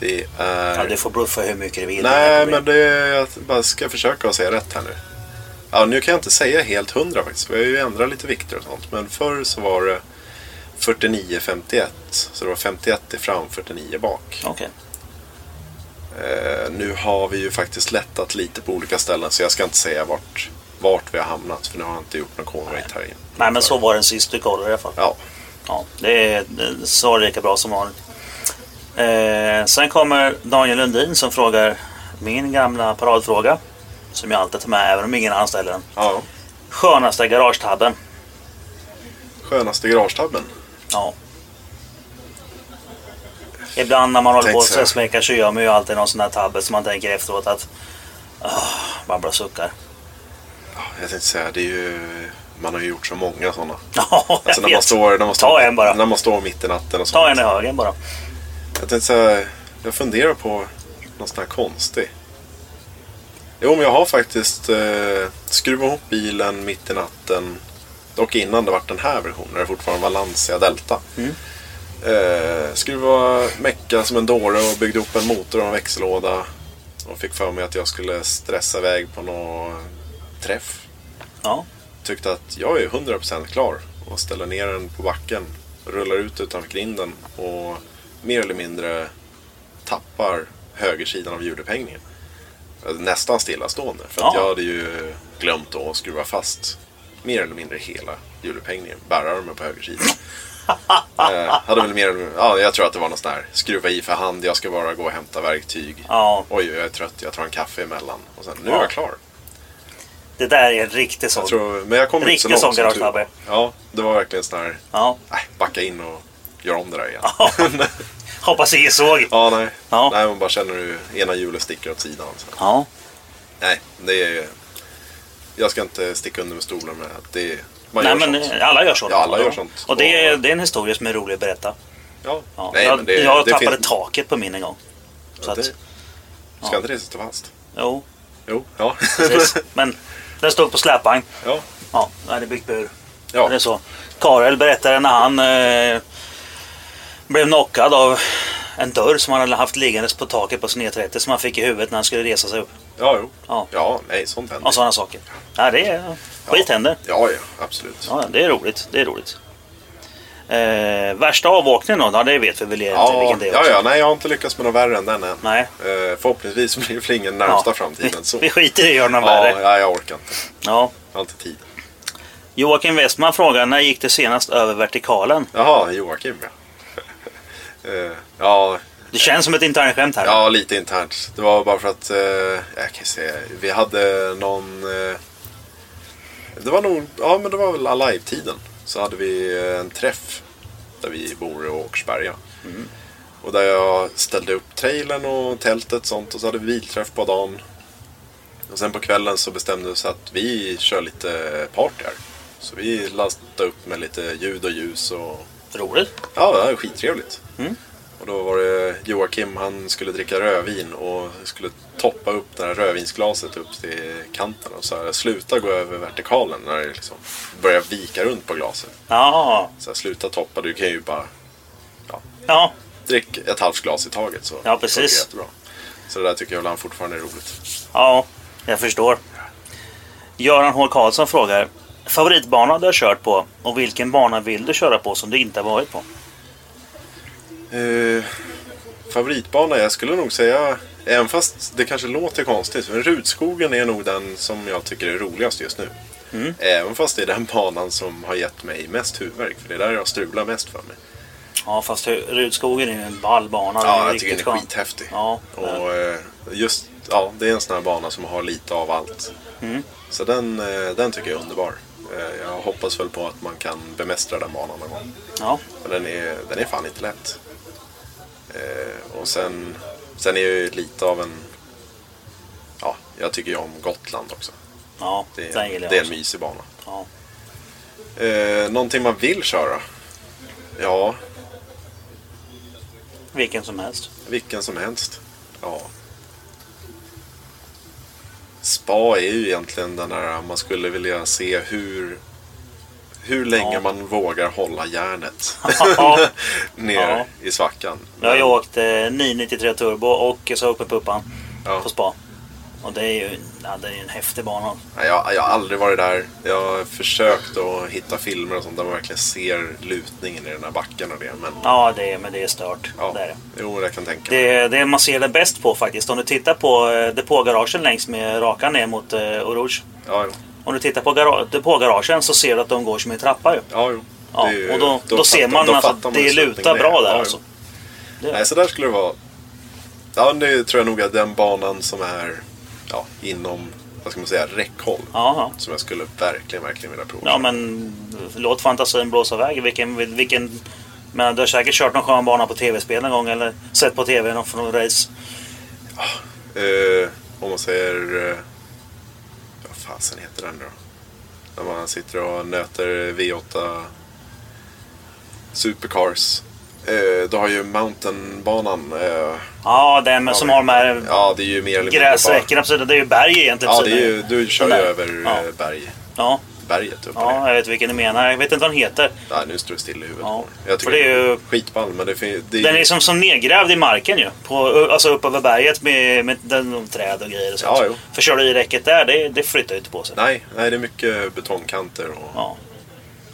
det är... Ja, du får bluffa hur mycket du vill. Nej, men det, jag bara ska försöka att säga rätt här nu. Ja, nu kan jag inte säga helt hundra faktiskt. Vi har ju ändrat lite vikter och sånt. Men förr så var det 49-51. Så det var 51 i fram, 49 bak. Okej. Eh, nu har vi ju faktiskt lättat lite på olika ställen så jag ska inte säga vart, vart vi har hamnat för nu har jag inte gjort någon call rate här inne. Nej, men så var den sist du kollade i alla fall. Ja. Ja, det är det svarar lika bra som vanligt. Eh, sen kommer Daniel Lundin som frågar min gamla paradfråga. Som jag alltid tar med även om ingen annan ställer den. ja. Skönaste garagetabben? Skönaste garagetabben? Ja. Ibland när man håller på så att smeka så gör man ju alltid någon sån där tabbe som man tänker efteråt att oh, man bara suckar. Ja, Jag tänkte säga, det är ju... Man har ju gjort så många sådana. Ja, Alltså när man, vet. står, när, man står, Ta en bara. när man står mitt i natten och så. Ta en i högen bara. Jag tänkte säga, jag funderar på någon sån här konstig. Jo, men jag har faktiskt eh, skruvat ihop bilen mitt i natten. Dock innan det var den här versionen, det fortfarande var Lancia Delta. Mm. Eh, skruva mecka som en dåre och byggde upp en motor och en växellåda. Och fick för mig att jag skulle stressa iväg på någon träff. Ja. Tyckte att jag är 100% klar och ställer ner den på backen. Rullar ut utanför grinden och mer eller mindre tappar högersidan av hjulupphängningen. Nästan stillastående. För att Ja. jag hade ju glömt att skruva fast mer eller mindre hela hjulupphängningen. Bärarmen på högersidan. eh, hade väl mer ja, jag tror att det var någon sån här skruva i för hand. Jag ska bara gå och hämta verktyg. Ja. Oj, jag är trött. Jag tar en kaffe emellan. Och sen, nu är jag klar. Det där är en riktig sån. Jag tror, men jag kom inte så Riktig långt sån var. Ja, det var verkligen sån här, Ja. nej, backa in och göra om det där igen. Hoppas ingen såg. ja, nej. Ja. Nej, man bara känner hur ena hjulet sticker åt sidan. Så. Ja. Nej, det är... Jag ska inte sticka under med stolen med att det är... Man Nej, gör men sånt. eh, alla gör sånt. Ja, alla gör sånt. Och det är, det är en historia som är rolig att berätta. Ja. Ja. Nej, jag det, jag det tappade taket på min en gång. Så Ja, att, det, ska inte det sitta fast? jo, Jo, ja. precis. Men den stod på släpvagn. ja. Ja, jag hade byggt bur. Ja. Det är så. Karel berättade när han eh, blev knockad av en dörr som han hade haft liggandes på taket på sin E30 som han fick i huvudet när han skulle resa sig upp. Ja, jo. Ja. Ja, nej, sånt händer. Och sådana saker. Ja, det är... Skit händer. Ja, ja, absolut. Ja, det är roligt. Det är roligt. Eh, värsta avåkningen då? Ja, det vet vi väl egentligen Ja, vilken det är ja, ja, nej, jag har inte lyckats med något värre än den än. Nej. Eh, förhoppningsvis blir det ingen närmsta Ja. framtiden. Så. Vi skiter i att göra något Ja, värre. ja, jag orkar inte. Ja. Jag har inte tid. Joakim Westman frågar, när gick det senast över vertikalen? Jaha, Joakim ja. Eh, ja, Det känns som ett internskämt här. ja, lite internt. Det var bara för att, eh, jag kan säga, vi hade någon... Eh, det var nog, ja men det var väl Alive-tiden. Så hade vi en träff där vi bor i Åkersberga. Och där jag ställde upp trailern och tältet och sånt och så hade vi bilträff på dagen. Och sen på kvällen så bestämde vi oss att vi kör lite party här. Så vi lastade upp med lite ljud och ljus och Roligt. Ja, det var skittrevligt. Mm. Och då var det Joakim, han skulle dricka rödvin och skulle toppa upp det här rödvinsglaset upp till kanten och så här, sluta gå över vertikalen när det liksom börjar vika runt på glaset. Ja. Så här, sluta toppa, du kan ju bara Ja. drick ett halvt glas i taget så Ja, precis. det jättebra. Så det där tycker jag han fortfarande är roligt. Ja, jag förstår. Göran H. Karlsson frågar. Favoritbana du har kört på och vilken bana vill du köra på som du inte har varit på? Eh, favoritbana, jag skulle nog säga, även fast det kanske låter konstigt, men Rudskogen är nog den som jag tycker är roligast just nu. Mm. Även fast det är den banan som har gett mig mest huvudvärk, för det är där jag strular mest för mig. Ja, fast Rudskogen är ju en ball bana. Ja, jag tycker den är skön. skithäftig. Ja, Och eh, just, ja, det är en sån här bana som har lite av allt. Mm. Så den, eh, den tycker jag är underbar. Jag hoppas väl på att man kan bemästra den banan någon gång. Ja. Men den är, den är fan inte lätt. Eh, och sen, sen är jag ju lite av en... Ja, jag tycker ju om Gotland också. Ja, Det är, det är en mysig bana. Ja. Eh, någonting man vill köra? Ja, Vilken som helst. vilken som helst. Ja. Spa är ju egentligen den här man skulle vilja se hur hur länge Ja. man vågar hålla järnet ner Ja. i svackan. Jag har ju åkt eh, 993 turbo och så upp med puppan Ja. på spa. Och det är ju ja, det är en häftig bana. Jag, jag har aldrig varit där. Jag har försökt att hitta filmer och sånt där man verkligen ser lutningen i den här backen och det. Men Ja, det är, men det är stört. ja, Det är det. jo, jag kan tänka mig. Det är det man ser det bäst på faktiskt. Om du tittar på eh, depågaragen längs med raka ner mot eh, Orouge. Ja, jo. Om du tittar på gara- depågaragen så ser du att de går som en trappa ju. Ja, jo. Ja, ju- och då, då, ser fattar- man då att man det lutar bra är. där Ja, alltså. Det- Nej, så där skulle det vara. Ja, det tror jag nog att den banan som är ja, inom, vad ska man säga, räckhåll. Ja, ja. Som jag skulle verkligen, verkligen vilja prova. Ja men låt fantasin blåsa iväg. Vilken, vilken, men du har säkert kört någon skön bana på tv-spel någon gång eller sett på tv någon från race. Eh, om man säger... Fasen heter den då? När man sitter och nöter V8 Supercars. Eh, du har ju Mountainbanan. Eh, Ja, den som har de här ja, det är ju mer eller mindre gräsräckena på sidan. Det är ju berg egentligen. Ja, det är ju, du kör ju över Ja. eh, berg, Ja, berget upp och ja, jag vet vilken du menar. Jag vet inte vad den heter. Nej, nu står det still i huvudet Ja. Jag för tycker det är ju- skitball, men det, fin- det är Den är som, som nedgrävd i marken ju. På, alltså upp över berget med, med den, träd och grejer och sånt. Ja, jo. För kör du i räcket där, det, det flyttar ju inte på sig. Nej, nej, det är mycket betongkanter. Och, Ja.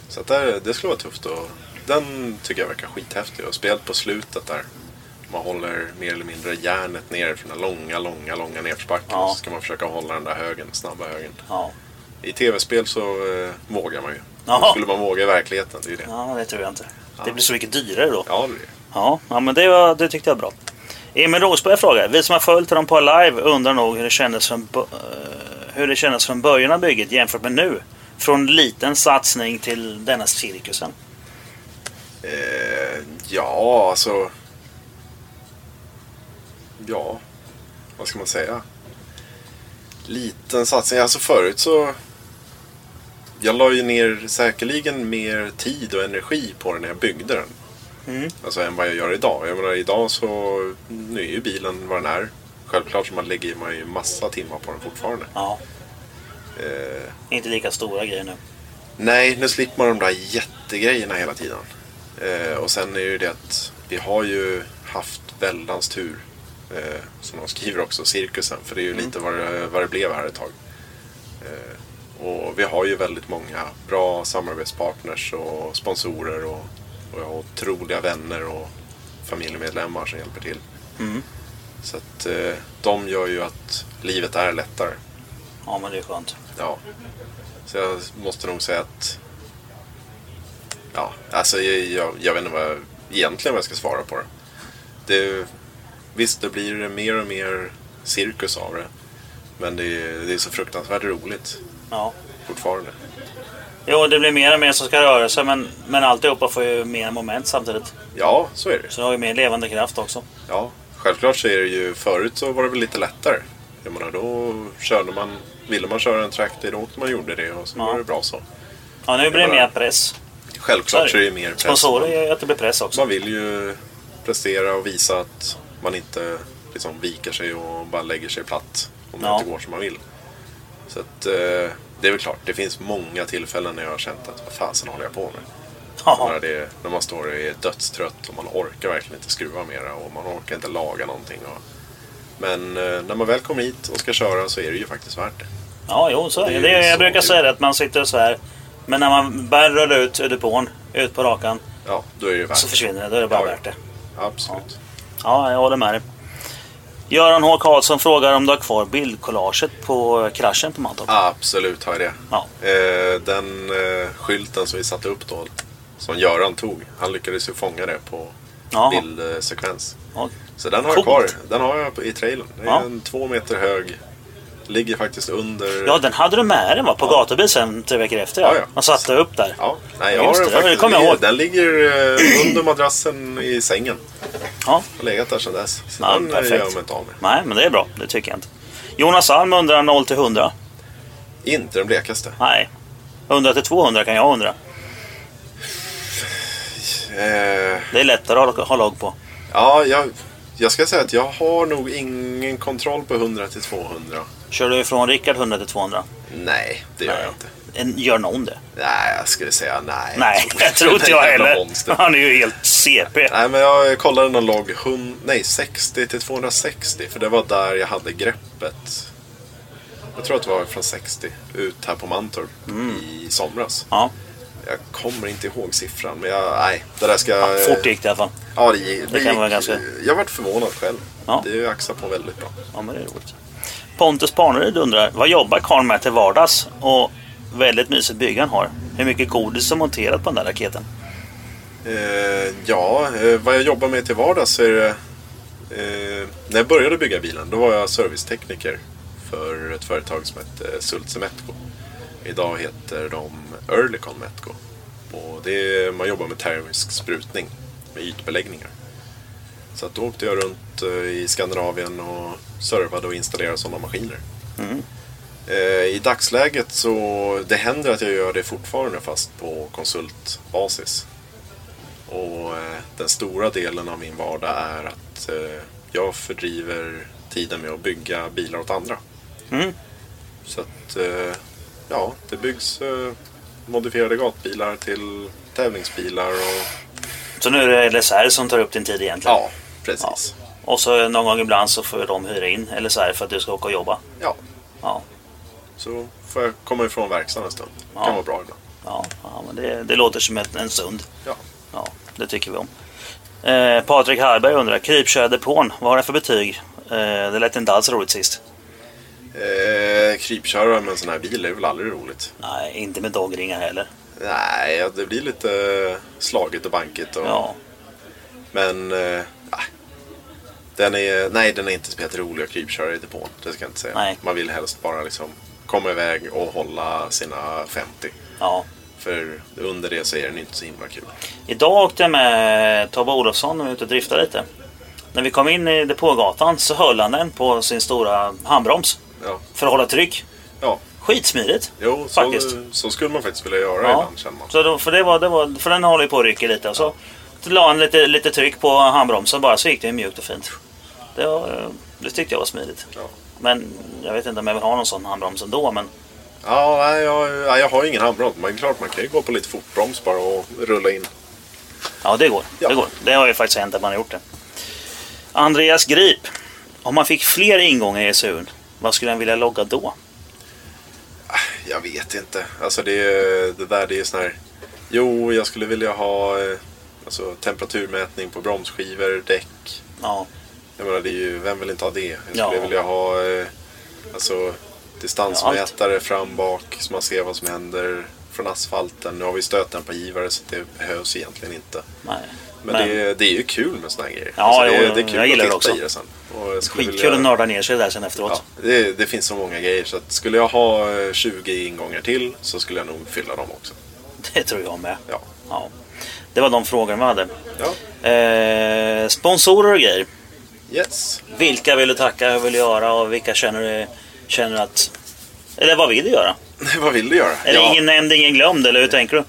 Så att där, det skulle vara tufft. Och, den tycker jag verkar skithäftig. Och spelet på slutet där. Man håller mer eller mindre järnet ner från den långa, långa, långa nedförsbacken. Ja. Och så ska man försöka hålla den där högen, snabba högen. Ja. I tv-spel så eh, vågar man ju. Jaha. Skulle man våga i verkligheten, det är ju det. ja, det tror jag inte. Det blir så mycket dyrare då. Ja, det det. Ja, ja men det, var, det tyckte jag var bra. Emil Rosberg frågar. Vi som har följt dem på live undrar nog hur det kändes från, eh, hur det kändes från början av bygget jämfört med nu. Från liten satsning till denna cirkusen. Eh, ja, alltså... Ja, vad ska man säga? Liten satsning. Alltså förut så... Jag la ju ner säkerligen mer tid och energi på den när jag byggde den. Mm. Alltså än vad jag gör idag. Jag menar idag så... Nu är ju bilen vad den är. Självklart så man lägger man ju massa timmar på den fortfarande. Ja, Eh, inte lika stora grejer nu. Nej, nu slipper man de där jättegrejerna hela tiden. Eh, och sen är ju det att vi har ju haft väldans tur. Eh, som de skriver också, cirkusen. För det är ju lite vad det, vad det blev här ett tag. Eh, och vi har ju väldigt många bra samarbetspartners och sponsorer. Och, och jag har otroliga vänner och familjemedlemmar som hjälper till. Mm. Så att eh, de gör ju att livet är lättare. Ja, men det är skönt. Ja. Så jag måste nog säga att... Ja, alltså jag, jag, jag vet inte vad jag, egentligen vad jag ska svara på det. det. Visst, det blir mer och mer cirkus av det. Men det är, det är så fruktansvärt roligt Ja. fortfarande. Jo, det blir mer och mer som ska röra sig men, men alltihopa får ju mer moment samtidigt. Ja, så är det. Så det har ju mer levande kraft också. Ja, självklart så är det ju... Förut så var det väl lite lättare. Jag menar, då körde man... Ville man köra en trackday då man gjorde det och så Ja. var det bra så. Ja, nu blir det mer press. Självklart så är det mer press. Sponsorer gör ju att det blir press också. Man vill ju prestera och visa att man inte liksom viker sig och bara lägger sig platt om det Ja. inte går som man vill. Så att, eh, det är väl klart, det finns många tillfällen när jag har känt att vad fasen håller jag på med? Ja. När, det, när man står och är dödstrött och man orkar verkligen inte skruva mera och man orkar inte laga någonting. Och, men eh, när man väl kommer hit och ska köra så är det ju faktiskt värt det. Ja, jo, så är det. Det är jag brukar säga det att man sitter så här. Men när man börjar rulla ut ur depån, ut på rakan, Ja, då är det värt så försvinner det. Då är det bara Ja, värt det. Absolut. Ja, jag håller med dig. Göran H Karlsson frågar om du har kvar bildcollaget på kraschen på Mantorp. Absolut har jag det. Ja. Eh, den eh, skylten som vi satte upp då, som Göran tog, han lyckades ju fånga det på Jaha. bildsekvens. Ja. Så den har jag Coolt. kvar. Den har jag i trailern. Det är Ja. en två meter hög. Ligger faktiskt under... Ja, den hade du med dig va? På gatubil sen tre veckor efter. Ja. Ja, ja. Man satte upp där. Ja, nej, jag Just har det, den det faktiskt. kommer jag ihåg. Den ligger eh, under madrassen i sängen. Ja. Har legat där sedan dess. Så Ja, den eh, perfekt. gör jag mig inte av med. Nej, men det är bra. Det tycker jag inte. Jonas Alm undrar 0 till 100. Inte den blekaste. Nej. 100 till 200 kan jag undra. Eh, Det är lättare att ha- logg på. ja, jag, jag ska säga att jag har nog ingen kontroll på 100 till 200. Kör du ifrån Rickard 100 till 200? Nej, det gör jag inte. En- Gör någon det? Nej, jag skulle säga nej. Nej, jag tror inte jag heller. Han är ju helt CP. Nej, men jag kollade någon logg nej, 60 till 260. För det var där jag hade greppet Jag tror att det var från 60 ut här på Mantorp i somras. Ja. Jag kommer inte ihåg siffran, men jag, nej, det där ska... Ja, fort gick det i alla fall. Ja, det, det, Det kan gick, vara ganska- Jag varit förvånad själv. Ja. Det axar på väldigt bra. Ja, men det är roligt. Pontus Parnerud undrar, vad jobbar Karl med till vardags? Och väldigt mysigt bygge han har. Hur mycket godis är monterat på den där raketen? Eh, ja, eh, vad jag jobbar med till vardags så är det... Eh, när jag började bygga bilen, då var jag servicetekniker för ett företag som hette eh, Sultse Metco. Idag heter de Earlycon Metco. Och det är, man jobbar med termisk sprutning med ytbeläggningar. Så att då åkte jag runt eh, i Skandinavien och servade och installerade sådana maskiner. Eh, I dagsläget så det händer att jag gör det fortfarande fast på konsultbasis. Och eh, den stora delen av min vardag är att jag fördriver tiden med att bygga bilar åt andra. Mm. Så att, ja, det byggs modifierade gatbilar till tävlingsbilar och Så nu är det LSR som tar upp din tid egentligen? ja, precis. Och så någon gång ibland så får de hyra in LSR för att du ska åka och jobba? Ja, Ja. så får jag komma ifrån verkstaden en stund. Det Ja. kan vara bra ibland. Ja, ja men det, det låter som ett, en stund. Ja. Ja, det tycker vi om. Eh, Patrik Hallberg undrar, krypkördepån, vad har det för betyg? Eh, det lät inte alls roligt sist. Eh, krypköra med en sån här bil är väl aldrig roligt. Nej, inte med dagringar heller. Nej, ja, det blir lite slagigt och bankigt. Och, Ja, Men eh, ah, den är, nej, den är inte speciellt rolig att krypköra i depån. Det ska jag inte säga. Nej. Man vill helst bara liksom komma iväg och hålla sina 50. ja. För under det så är den inte så himla kul. Idag åkte jag med Tobbe Olofsson och var ute och driftade lite. När vi kom in i depågatan så höll han den på sin stora handbroms. Ja, För att hålla tryck. ja. Skitsmidigt. Jo, så, Faktiskt. så skulle man faktiskt vilja göra Ja. ibland känner man. Så då, för, det var, det var, för den håller ju på att rycka lite. Och så la han lite, lite tryck på handbromsen bara så gick det ju mjukt och fint. Det, var, det tyckte jag var smidigt. Ja. Men jag vet inte om jag vill ha någon sån handbroms ändå. Men Ja, nej, jag, jag har ingen handbroms. Men klart man kan ju gå på lite fortbroms bara och rulla in. ja, det går. Ja. Det går. Det har ju faktiskt hänt att man har gjort det. Andreas Grip. Om man fick fler ingångar i SUn, vad skulle han vilja logga då? Jag vet inte. Alltså det, det där det är sån här... Jo, jag skulle vilja ha eh, alltså, temperaturmätning på bromsskivor, däck. Ja, Jag menar, det är ju, vem vill inte ha det? Jag skulle Ja. vilja ha eh, alltså, distansmätare fram, bak så man ser vad som händer från asfalten. Nu har vi stötdämpargivare så det behövs egentligen inte. nej. Men, Men- Det, det är ju kul med såna här grejer. Ja, Alltså, det, det är kul jag gillar att det titta också. i det sen. Skitkul vilja- att nörda ner sig där sen efteråt. Ja, det, det finns så många grejer så att skulle jag ha eh, 20 ingångar till så skulle jag nog fylla dem också. Det tror jag med. Ja. Ja. Det var de frågorna vi hade. Ja, Eh, sponsorer och grejer. Yes. Vilka vill du tacka, vad vill du göra och vilka känner du känner att... Eller vad vill du göra? Vad vill du göra? Är det ingen nämnd, ingen glömd eller hur tänker du?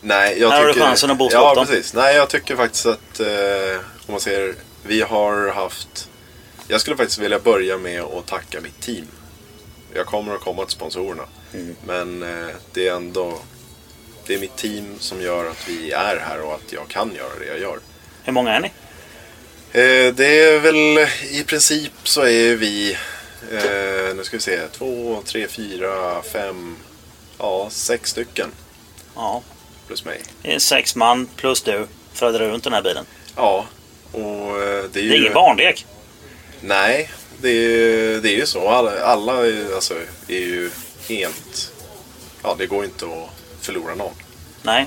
Nej, jag Här har du tycker... chansen att bosta Ja, dem. precis. Nej, jag tycker faktiskt att eh, om man ser, vi har haft... Jag skulle faktiskt vilja börja med att tacka mitt team. Jag kommer att komma till sponsorerna. Mm. Men eh, det är ändå... Det är mitt team som gör att vi är här och att jag kan göra det jag gör. Hur många är ni? Eh, det är väl i princip så är vi, eh, nu ska vi se, två, tre, fyra, fem, ja, sex stycken Ja, plus mig. det är sex man plus du för att dra runt den här bilen. Ja, och eh, det är ju... Det är ingen barnlek. Nej, det är, det är ju så. Alla, alla är, alltså, är ju helt... Ja, det går inte att förlora någon. Nej,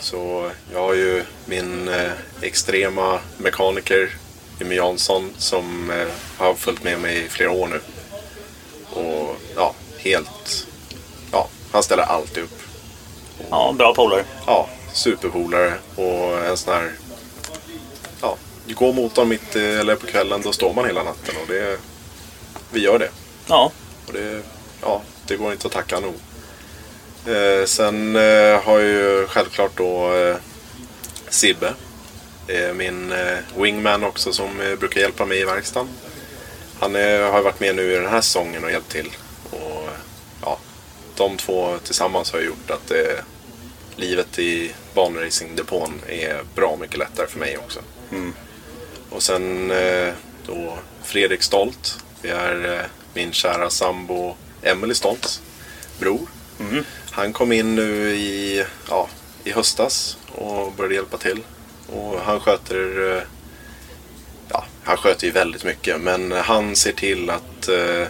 Så jag har ju min eh, extrema mekaniker Jimmy Jansson som eh, har följt med mig i flera år nu. Och ja, helt... Ja, han ställer alltid upp. ja, bra polare. Ja, superpolare och en sån här... Ja, går motorn mitt eller på kvällen då står man hela natten och det... Vi gör det. Ja, Och det, ja, det går inte att tacka nog. Eh, sen eh, har jag ju självklart då eh, Sibbe. Eh, min eh, wingman också som eh, brukar hjälpa mig i verkstaden. Han har varit med nu i den här säsongen och hjälpt till. Och, ja, de två tillsammans har gjort att livet i banracingdepån är bra mycket lättare för mig också. Och sen då Fredrik Stolt. Det är min kära sambo Emily Stoltz bror. Mm. Han kom in nu i, ja, i höstas och började hjälpa till. Och han sköter, eh, ja, han sköter ju väldigt mycket. Men han ser till att eh,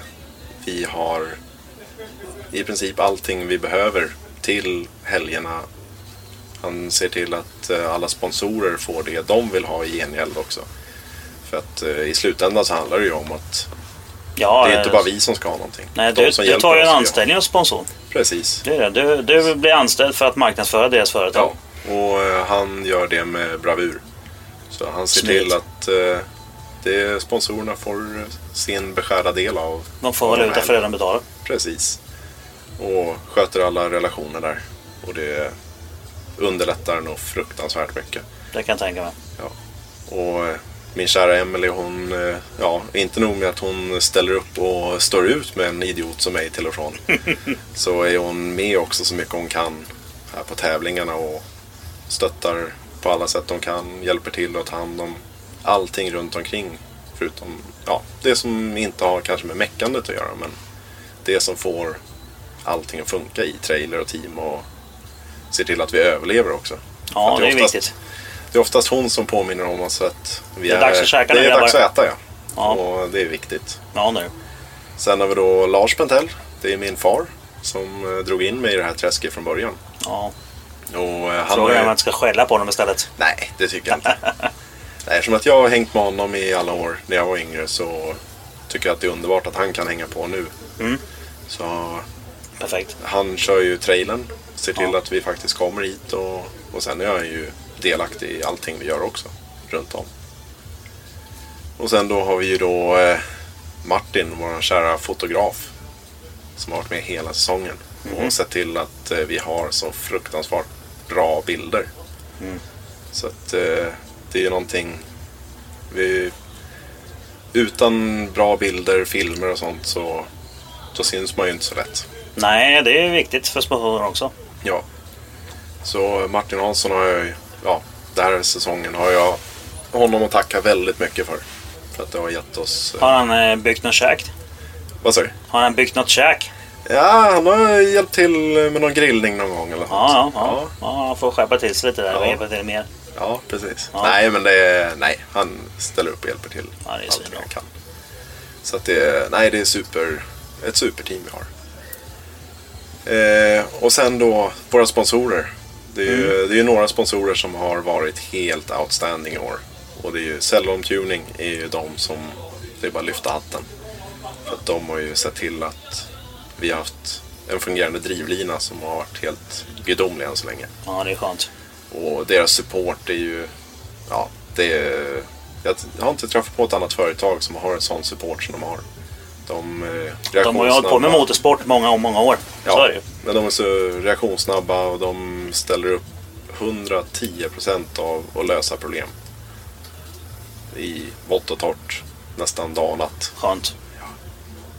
vi har i princip allting vi behöver till helgerna. Han ser till att eh, alla sponsorer får det de vill ha i gengäld också. För att eh, i slutändan så handlar det ju om att Ja, det är inte bara vi som ska ha någonting. Nej, du, du tar ju en ja. anställning hos sponsor. Precis. Det är det. Du, du blir anställd för att marknadsföra deras företag. Och eh, han gör det med bravur. Så han ser Snyggt. till att eh, det sponsorerna får eh, sin beskärda del av. De får de valuta för det de betalar. Precis. Och sköter alla relationer där. Och det underlättar nog fruktansvärt mycket. Det kan jag tänka mig. Ja. Och min kära Emily hon, eh, ja, inte nog med att hon ställer upp och står ut med en idiot som mig till och från. så är hon med också så mycket hon kan här på tävlingarna och stöttar på alla sätt hon kan. Hjälper till att ta hand om allting runt omkring. Förutom ja, det som inte har kanske med meckandet att göra. Men det som får allting att funka i trailer och team och ser till att vi överlever också. Ja, det är viktigt. Det är oftast hon som påminner om oss att vi Det är dags att käka Det är dags att äta ja. Ja. Och det är viktigt. Ja, nu. Sen har vi då Lars Pentell. Det är min far som eh, drog in mig i det här träsket från början. Ja. Och eh, han Frågan är om man ska skälla på dem istället. Nej, det tycker jag inte. Nej, Eftersom att jag har hängt med honom i alla år när jag var yngre så tycker jag att det är underbart att han kan hänga på nu. Mm. Så Perfekt. han kör ju trailern. Ser till Ja. att vi faktiskt kommer hit och, och sen är jag ju delaktig i allting vi gör också. Runt om. Och sen då har vi ju då eh, Martin, vår kära fotograf. Som har varit med hela säsongen. Mhm. Och sett till att eh, vi har så fruktansvärt bra bilder. Mm. Så att eh, det är ju någonting. Vi, utan bra bilder, filmer och sånt så, så syns man ju inte så lätt. Nej, det är viktigt för sponsorer också. Ja. Så Martin Hansson har jag ja, den här säsongen har jag honom att tacka väldigt mycket för. För att det har gett oss... eh, Har han eh, byggt något käk? Vad sa du? Har han byggt något käk? Ja, han har hjälpt till med någon grillning någon gång eller något. Ja, ja, ja. ja. han får skärpa till sig lite där och Ja. hjälpa till mer. Ja, precis. Ja. Nej, men det är, nej, han ställer upp och hjälper till. Ja, det är allt han kan. Så att det, nej, det är super, ett superteam vi har. Eh, och sen då våra sponsorer. Det är, ju, Mm. det är några sponsorer som har varit helt outstanding i år. Och det är ju Cellom Tuning är ju de som, det är bara att lyfta hatten. För att de har ju sett till att vi har haft en fungerande drivlina som har varit helt gudomlig än så länge. Ja, det är skönt. Och deras support är ju... Ja, det är... Jag har inte träffat på ett annat företag som har en sån support som de har. De, eh, De har ju hållit på med motorsport många, många år. Så är det ju. men de är så reaktionssnabba och de ställer upp 110% av att lösa problem. I vått och torrt, nästan dag och natt. Skönt.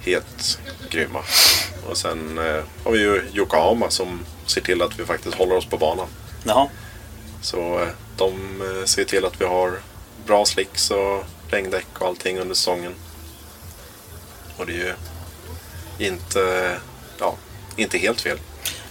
Helt grymma. Och sen eh, har vi ju Yokohama som ser till att vi faktiskt håller oss på banan. Jaha. Så eh, de eh, ser till att vi har bra slicks och regndäck och allting under säsongen. Och det är ju inte, ja, inte helt fel.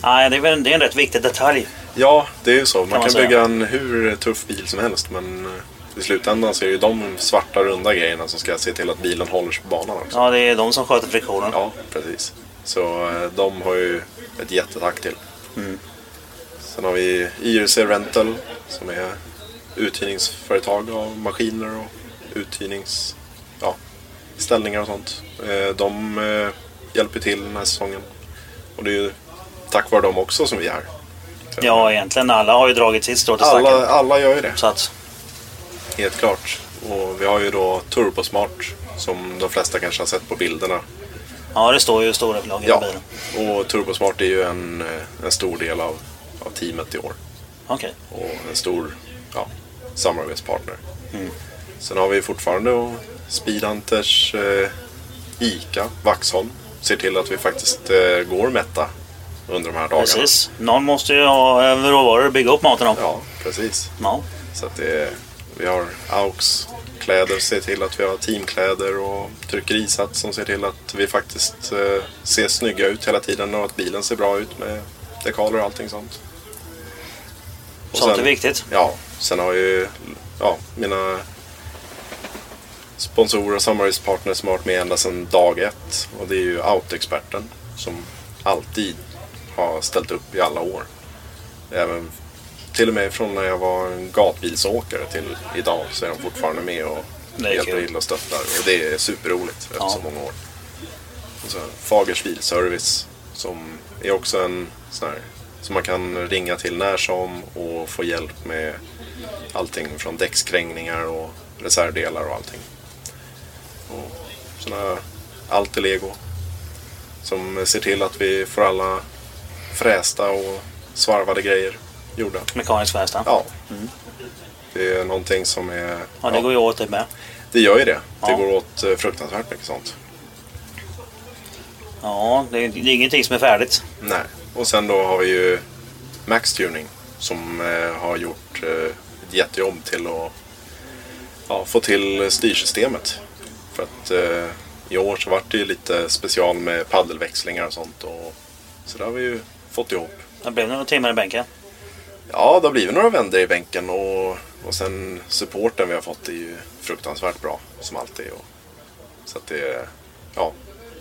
Nej, det är, väl, det är en rätt viktig detalj. Ja, det är ju så. Man man kan bygga en hur tuff bil som helst men eh, i slutändan så är det ju de svarta runda grejerna som ska se till att bilen håller sig på banan också. Ja, det är de som sköter friktionen. Ja, precis. Så eh, de har ju ett jättetack till. Mm. Sen har vi IRC Rental som är uthyrningsföretag av maskiner och uthyrnings... Ställningar och sånt. Eh, De eh, hjälper till den här säsongen. Och det är ju tack vare dem också som vi är här. Ja, egentligen alla har ju dragit sitt strå till. Alla, alla gör ju det. Så att, Helt klart. Och vi har ju då Turbosmart som de flesta kanske har sett på bilderna. ja, det står ju stora flagg i Ja, bilen. och Turbosmart är ju en, eh, en stor del av, av teamet i år. Okej. Och en stor ja, samarbetspartner. Mm. Sen har vi fortfarande då Speedhunters, eh, ICA, Vaxholm. Ser till att vi faktiskt eh, går mätta under de här dagarna. Precis. Någon måste ju ha råvaror att bygga upp maten om. Ja, precis. Ja. Så att det, vi har AUX, teamkläder ser till att vi har teamkläder och tryckerisats som ser till att vi faktiskt eh, ser snygga ut hela tiden och att bilen ser bra ut med dekaler och allting sånt. Och Sånt är viktigt. Ja, sen har ju ja, mina sponsorer och samarbetspartners som har varit med ända sedan dag ett. Och det är ju Autoexperten som alltid har ställt upp i alla år. Även till och med från när jag var en gatbilsåkare till idag så är de fortfarande med och är hjälper till och stöttar. Och det är superroligt efter Ja. så många år. Och så Fagers bilservice som är också en sån här som man kan ringa till när som och få hjälp med allting från däckskrängningar och reservdelar och allting. Och såna Alter-lego som ser till att vi får alla frästa och svarvade grejer gjorda. Mekanisk verkstad. Ja. Det är någonting som är... Mm. Ja, det går ju åt det med. Det gör ju det. Det Ja. går åt eh, fruktansvärt mycket sånt. Ja, det är, det är ingenting som är färdigt. Nej. Och sen då har vi ju Max Tuning som eh, har gjort eh, ett jättejobb till att ja, få till styrsystemet. För att eh, i år så vart det ju lite special med paddelväxlingar och sånt. Och, så det har vi ju fått ihop. Det blev några timmar i bänken. Ja, det har blivit några vändor i bänken och, och sen supporten vi har fått är ju fruktansvärt bra som alltid. Och, så att det, ja,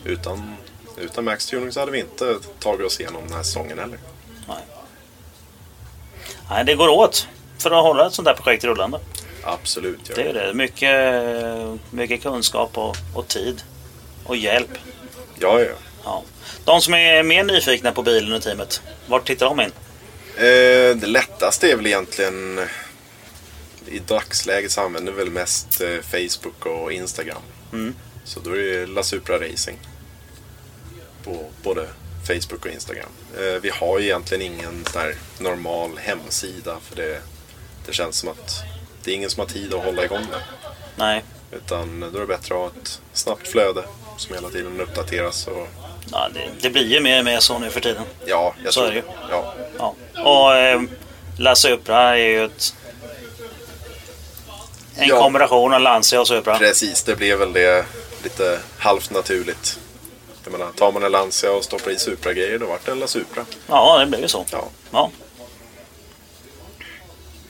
utan, utan Max Tuning så hade vi inte tagit oss igenom den här säsongen heller. Nej. Nej, det går åt för att hålla ett sånt här projekt rullande. Absolut. Det är det. Mycket, mycket kunskap och, och tid. Och hjälp. Ja, ja. Ja. De som är mer nyfikna på bilen och teamet, vart tittar de in? Eh, det lättaste är väl egentligen i dagsläget så använder vi väl mest eh, Facebook och Instagram. Mm. Så då är det La Supra Racing. På både Facebook och Instagram. Eh, vi har ju egentligen ingen sån normal hemsida för det, det känns som att det är ingen som har tid att hålla igång det. Nej. Utan då är det bättre att ha ett snabbt flöde som hela tiden uppdateras. Och, Ja, det, det blir ju mer och mer så nu för tiden. ja, jag Så tror det ju. Ja. Ja. Och eh, La Supra är ju ett, en Ja. kombination av Lancia och Supra. Precis, det blev väl det lite halvt naturligt. Jag menar, tar man en Lancia och stoppar i Supra-grejer, då vart det en La Supra. Ja, det blev ju så. Ja. Ja,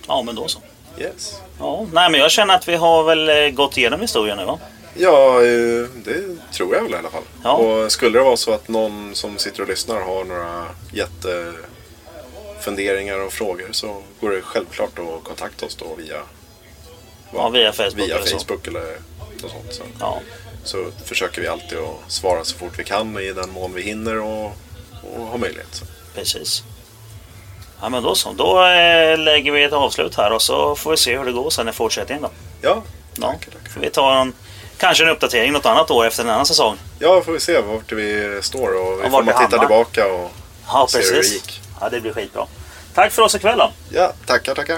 ja men då så. Yes. Ja, nej, men jag känner att vi har väl eh, gått igenom historien nu va? Ja, eh, det tror jag väl i alla fall. Ja. Och skulle det vara så att någon som sitter och lyssnar har några jättefunderingar och frågor så går det självklart att kontakta oss då via, Ja, via Facebook via eller så. Eller något sånt. Så. Ja. så försöker vi alltid att svara så fort vi kan i den mån vi hinner och, och har möjlighet. Så. Precis. Ja, men då så. Då eh, lägger vi ett avslut här och så får vi se hur det går sen i fortsättningen då. Ja, Ja, får vi ta en, kanske en uppdatering något annat år efter en annan säsong. Ja, får vi se vart vi står och vi Och får man titta tillbaka och Ja, se hur det precis. gick. Ja, det blir skitbra. Tack för oss ikväll då. Ja, tackar, tackar.